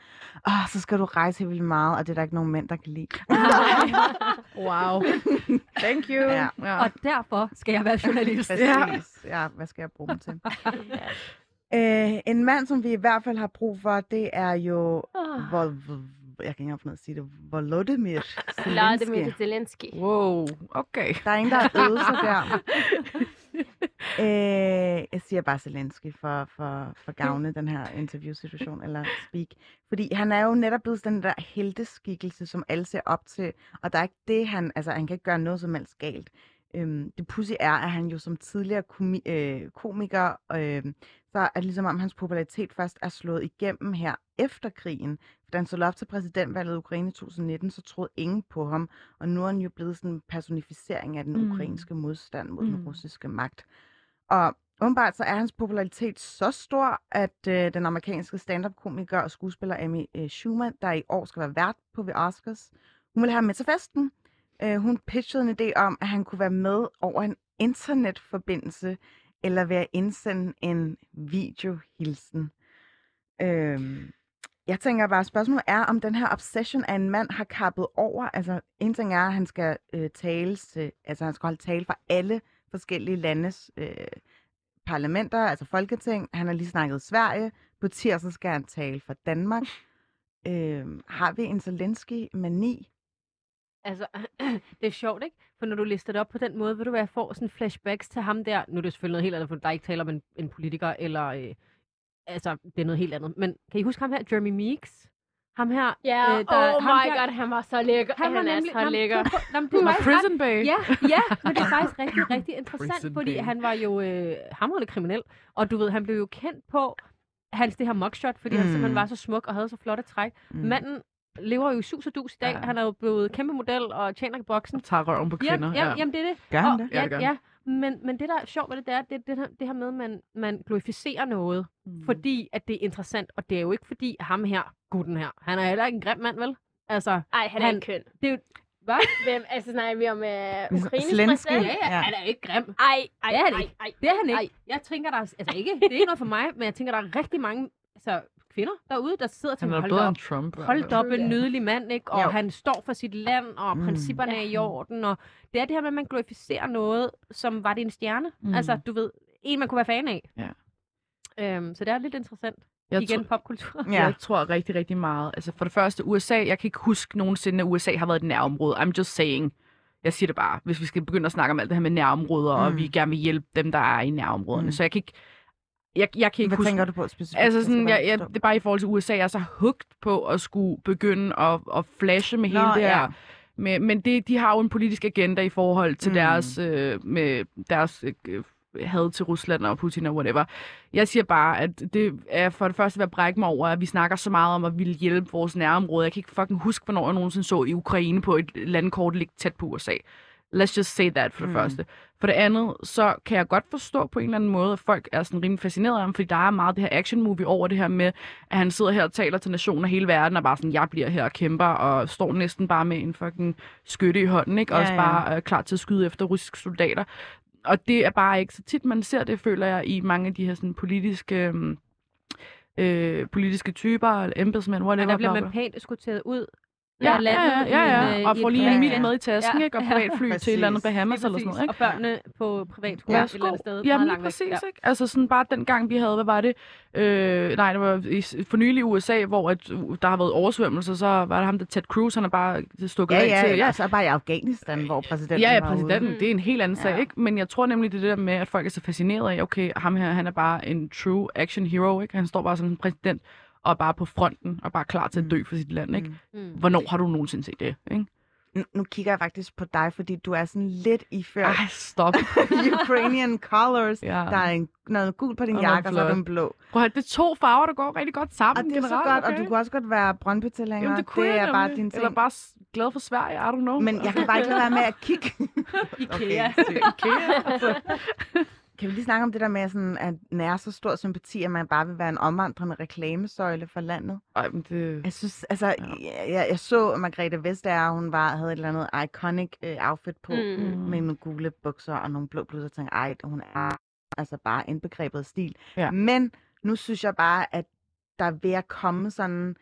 åh, så skal du rejse helt vildt meget, og det er der ikke nogen mænd, der kan lide. Wow. Thank you. Ja. ja. Og derfor skal jeg være journalist. Præcis. Ja, hvad skal jeg bruge dem til? Øh, en mand, som vi i hvert fald har brug for, det er jo... Ah. Vol- jeg kan ikke engang finde at sige det. Volodymyr Zelensky. Zelensky. Wow, okay. Der er ingen, der har øvet sig der. Øh, jeg siger bare Zelensky for, for, for gavne den her interviewsituation, eller speak. Fordi han er jo netop blevet den der helteskikkelse, som alle ser op til. Og der er ikke det, han... Altså, han kan ikke gøre noget som helst galt. Øhm, det pussy er, at han jo som tidligere komi- øh, komiker, øh, så er det ligesom om hans popularitet først er slået igennem her efter krigen. Da han så op til præsidentvalget i Ukraine i 2019, så troede ingen på ham. Og nu er han jo blevet sådan en personificering af den Mm. ukrainske modstand mod Mm. den russiske magt. Og åbenbart så er hans popularitet så stor, at øh, den amerikanske stand-up-komiker og skuespiller Amy øh, Schumer, der i år skal være vært på The Oscars, hun vil have ham med til festen. Øh, hun pitchede en idé om, at han kunne være med over en internetforbindelse, eller ved at indsende en videohilsen. Øhm, jeg tænker bare, spørgsmålet er, om den her obsession af en mand har kappet over. Altså, en ting er, at han skal øh, tale til, øh, altså han skal holde tale for alle forskellige landes øh, parlamenter, altså folketing. Han har lige snakket Sverige. På tirsdag skal han tale for Danmark. Øh, har vi en Zelensky-mani? Altså, det er sjovt, ikke? For når du lister det op på den måde, vil du være, får sådan flashbacks til ham der. Nu er det selvfølgelig noget helt andet, for der ikke taler om en, en politiker, eller... Øh, altså, det er noget helt andet. Men kan I huske ham her, Jeremy Meeks? Ham her, Ja, øh, der, oh ham my der, god, han var så lækker. Han, han er så Nå, lækker. du- er var Prison Bay. Ja, ja, men det er faktisk rigtig, rigtig interessant, Prison fordi Bay. han var jo øh, hamrende kriminel, og du ved, han blev jo kendt på hans det her mugshot, fordi mm. han Mm. simpelthen var så smuk og havde så flotte træk. Mm. Manden lever jo i sus og dus i dag. Ja. Han er jo blevet kæmpe model og tjener i boksen. Og tager røven på kvinder. Ja, ja, jamen det er det. Gør han det? Ja, ja, ja. Men, men det, der er sjovt ved det, det er det, det, her, det her med, at man, man glorificerer noget, Mm. fordi at det er interessant. Og det er jo ikke fordi, ham her, gutten her, han er heller ikke en grim mand, vel? Altså, Ej, han er Han- ikke køn. det er jo... Hvad? Hvem, altså snakker vi om øh, Zelensky. præsident? Ja, ja, Ja. han er ikke grim. Ej, ej, Det er han ej, ikke. ej. Det er han ikke. Ej. Jeg tænker, der er, altså ikke, det er ikke noget for mig, men jeg tænker, der er rigtig mange altså, kvinder derude, der sidder er hold op, Trump. hold op, en nydelig mand, ikke? og Jo. han står for sit land, og Mm. principperne er i orden, og det er det her med, at man glorificerer noget, som var det en stjerne. Mm. Altså, du ved, en man kunne være fan af. Ja. Øhm, så det er lidt interessant. Jeg Igen popkultur. Ja. Jeg tror rigtig, rigtig meget. Altså for det første, USA, jeg kan ikke huske nogensinde, at USA har været et nærområde. I'm just saying. Jeg siger det bare, hvis vi skal begynde at snakke om alt det her med nærområder, mm. og vi gerne vil hjælpe dem, der er i nærområderne. Mm. Så jeg kan ikke... Jeg, jeg kan ikke Hvad huske... tænker du på specifikt? Altså sådan, skal jeg, jeg, det er bare i forhold til USA, jeg er så hugt på at skulle begynde at, at flashe med Nå, hele det her. ja. Men, men det, de har jo en politisk agenda i forhold til mm. deres, øh, med deres øh, had til Rusland og Putin og whatever. Jeg siger bare, at det er for det første ved at brække mig over, at vi snakker så meget om at ville hjælpe vores nærområde. Jeg kan ikke fucking huske, hvornår jeg nogensinde så i Ukraine på et landkort ligge tæt på USA. Let's just say that for det Mm. første. For det andet, så kan jeg godt forstå på en eller anden måde, at folk er sådan rimelig fascineret af ham, fordi der er meget det her action movie over det her med, at han sidder her og taler til nationen af hele verden, og bare sådan, jeg bliver her og kæmper, og står næsten bare med en fucking skytte i hånden, ikke? Og Ja, også ja. bare øh, klar til at skyde efter russiske soldater. Og det er bare ikke så tit, man ser det, føler jeg, i mange af de her sådan politiske... øhm, Øh, politiske typer, eller embedsmænd, whatever. Men der bliver man pænt eskorteret ud Ja, ja, ja, ja, en, ja. øh, Og et lige en mil med i tasken, Ja. ikke? Og privatfly til et eller andet. Bahamas eller sådan noget, ikke? Og børnene på privatskole Ja. et eller andet sted. Meget lige væk. præcis, Ja. ikke? Altså sådan bare den gang, vi havde, hvad var det? Øh, nej, det var i, for nylig i USA, hvor at, uh, der har været oversvømmelser, så var der ham, der Ted Cruz, han er bare stukket Ja, af ja, til. ja. Så bare i Afghanistan, hvor præsidenten Ja, ja, var ude. præsidenten, det er en helt anden sag, Ja. ikke? Men jeg tror nemlig, det det der med, at folk er så fascineret af, okay, ham her, han er bare en true action hero, ikke? Han står bare som en præsident og bare på fronten og bare klar til at dø for sit land, ikke? Mm. Mm. Hvornår har du nogensinde set det, ikke? Nu, nu kigger jeg faktisk på dig, fordi du er sådan lidt iført Ej, stop. Ukrainian colors. Ja. Der er en, noget gult på din Og jakke, og så er den blå. Prøv at høre, det er to farver, der går rigtig godt sammen Og det er så generelt, godt, og du kunne også godt være brøndby. Jamen, det kunne det jeg er bare din ting. Eller bare glad for Sverige, I don't know. Men jeg kan bare ikke lade være med at kigge. Ikea. Okay, Kan vi lige snakke om det der med, sådan, at nære så stor sympati, at man bare vil være en omvandrende reklamesøjle for landet? Ej, men det... Jeg synes, altså, ja. jeg, jeg så Margrethe Vestager, hun var, havde et eller andet iconic øh, outfit på, Mm. med nogle gule bukser og nogle blå bluser, og tænkte, ej, hun er altså bare indbegrebet af stil. Ja. Men nu synes jeg bare, at der er ved at komme sådan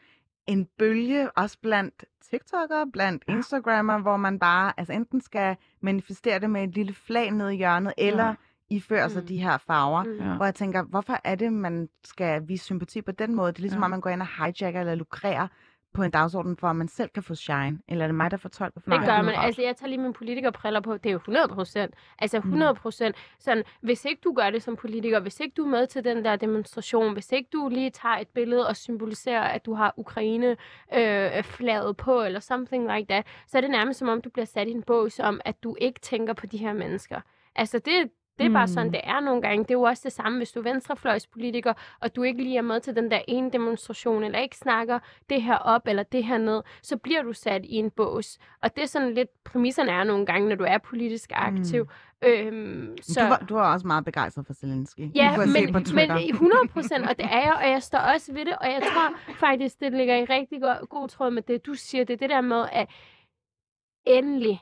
en bølge, også blandt TikTokere, blandt Ja. Instagrammer, hvor man bare altså enten skal manifestere det med et lille flag nede i hjørnet, eller Ja. Iføre sig Mm. de her farver. Mm. Hvor jeg tænker, hvorfor er det, man skal vise sympati på den måde? Det er ligesom, Ja. om man går ind og hijacker eller lukrerer på en dagsorden, for at man selv kan få shine? Eller er det mig, der fortolker for Det gør man. Altså, jeg tager lige mine politikerbriller på. Det er jo 100 procent. Altså 100 procent. Sådan, hvis ikke du gør det som politiker, hvis ikke du er med til den der demonstration, hvis ikke du lige tager et billede og symboliserer, at du har Ukraine øh, flaget på, eller something like that, så er det nærmest som om, du bliver sat i en bås om, at du ikke tænker på de her mennesker. Altså, det, det er bare sådan, Mm. det er nogle gange. Det er jo også det samme, hvis du er venstrefløjspolitiker, og du ikke lige er med til den der ene demonstration, eller ikke snakker det her op, eller det her ned, så bliver du sat i en bås. Og det er sådan lidt, præmisserne er nogle gange, når du er politisk aktiv. Mm. Øhm, Så... Du, var, du var også meget begejstret for Zelensky. Ja, men, men 100 procent, og det er jeg, og jeg står også ved det, og jeg tror faktisk, det ligger i rigtig god, god tråd med det, du siger, det er det der med, at endelig,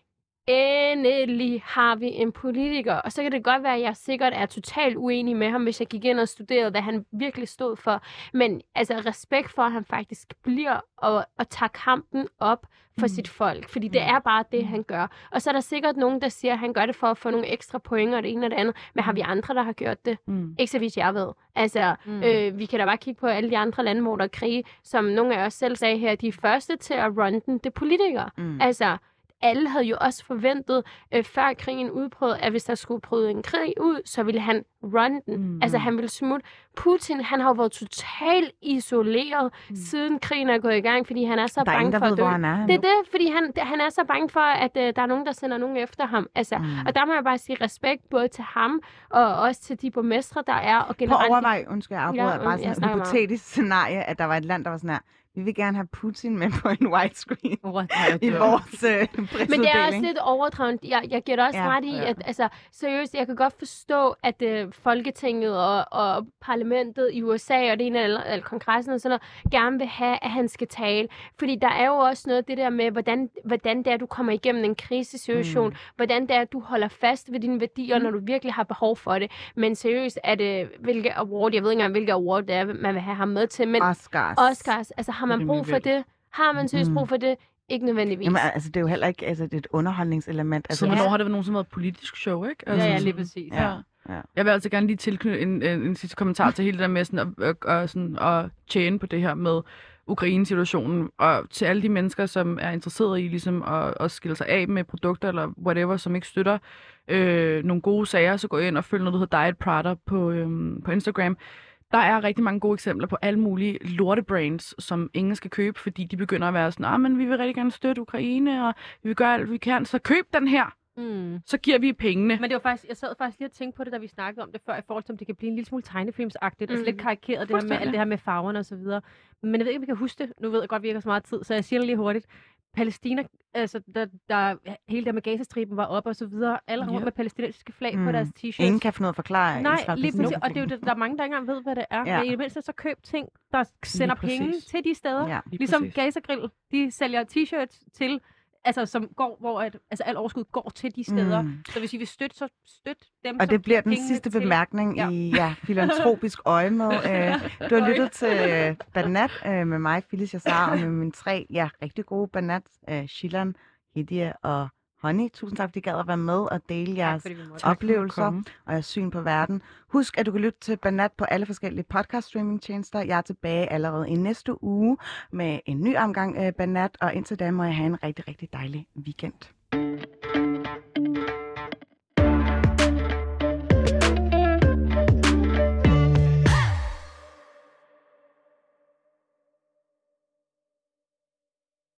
endelig har vi en politiker, og så kan det godt være, at jeg sikkert er totalt uenig med ham, hvis jeg gik ind og studerede, hvad han virkelig stod for, men altså respekt for, at han faktisk bliver og, og tager kampen op for mm. sit folk, fordi det er bare det, han gør. Og så er der sikkert nogen, der siger, at han gør det for at få nogle ekstra point og det ene og det andet, men har vi andre, der har gjort det? Mm. Ikke så vidt jeg ved. Altså, Mm. mm. øh, vi kan da bare kigge på alle de andre lande, hvor der er krig, som nogle af os selv sagde her, de første til at run den, det er politikere. Mm. Altså, alle havde jo også forventet, øh, før krigen udbrød, at hvis der skulle bryde en krig ud, så ville han run den. Mm. Altså, han ville smutte. Putin, han har jo været totalt isoleret, mm. siden krigen er gået i gang, fordi han er så der er bange ingen, for ved, at dø. hvor han er. Det er det, fordi han, han er så bange for, at øh, der er nogen, der sender nogen efter ham. Altså, Mm. Og der må jeg bare sige respekt både til ham, og også til de borgmestre, der er, og generelt... at overveje, undskyld, jeg afbryder, Ja, bare jeg sådan et hypotetisk scenarie, at der var et land, der var sådan her, vi vil gerne have Putin med på en widescreen What? i vores øh, presseuddeling. Men det er også lidt overdrevet. Jeg, jeg giver dig også Ja, ret i, ja. at altså, seriøst, jeg kan godt forstå, at øh, Folketinget og, og parlamentet i USA og det ene eller, eller kongressen og sådan noget, gerne vil have, at han skal tale. Fordi der er jo også noget det der med, hvordan, hvordan det er, du kommer igennem en krisesituation, mm. hvordan det er, at du holder fast ved dine værdier, mm. når du virkelig har behov for det. Men seriøst, er det, hvilke award, jeg ved ikke engang, hvilke award det er, man vil have ham med til, men Oscars. Oscars, altså har man brug for det? Har man seriøst Mm. brug for det? Ikke nødvendigvis. Jamen, altså, det er jo heller ikke altså, det er et underholdningselement. Altså, Så Ja. hvornår har det været et politisk show, ikke? Ja, ja, lige præcis. Ja. Ja. Ja. Jeg vil altså gerne lige tilknytte en, en, en sidste kommentar til hele det der med sådan at, at, at, sådan at tjene på det her med Ukraine-situationen, og til alle de mennesker, som er interesserede i ligesom at, at skille sig af med produkter eller whatever, som ikke støtter øh, nogle gode sager, så gå ind og følg noget, der hedder Diet Prada på, øhm, på Instagram. Der er rigtig mange gode eksempler på alle mulige lortebrands, som ingen skal købe, fordi de begynder at være sådan, ah, men vi vil rigtig gerne støtte Ukraine, og vi vil gøre alt, vi kan, så køb den her, Mm. så giver vi pengene. Men det var faktisk, jeg sad faktisk lige og tænkte på det, da vi snakkede om det før, i forhold til, om det kan blive en lille smule tegnefilmsagtigt, mm. altså Mm. lidt karikeret, det her med alt det her med farverne og så videre. Men jeg ved ikke, om vi kan huske det. Nu ved jeg godt, vi ikke har så meget tid, så jeg siger det lige hurtigt. Palæstina, altså der, der hele det her med Gazastriben var op og så videre. Alle rundt med palæstinensiske flag Mm. på deres t-shirts. Ingen kan ud af at forklare Nej, Israel lige præcis. Og det er jo det, der er mange, der ikke engang ved, hvad det er. Ja. Men i det mindste så køb ting, der sender penge til de steder. Ja. Lige Ligesom præcis. Gaza Grill, de sælger t-shirts til, altså som går, hvor at, altså al overskud går til de steder. Mm. Så hvis I vil støtte, så støt dem, Og det bliver den sidste til. bemærkning Ja. i ja, filantropisk øje med. Øh, du har lyttet til øh, Banat øh, med mig, Phyllis Jassar, og med mine tre ja, rigtig gode Banat, øh, Shilan, Hidia og Honey. Tusind tak, fordi I gad at være med og dele jeres. Tak oplevelser og jeres syn på verden. Husk, at du kan lytte til Banat på alle forskellige podcast streaming tjenester. Jeg er tilbage allerede i næste uge med en ny omgang øh, Banat, og indtil da må jeg have en rigtig, rigtig dejlig weekend.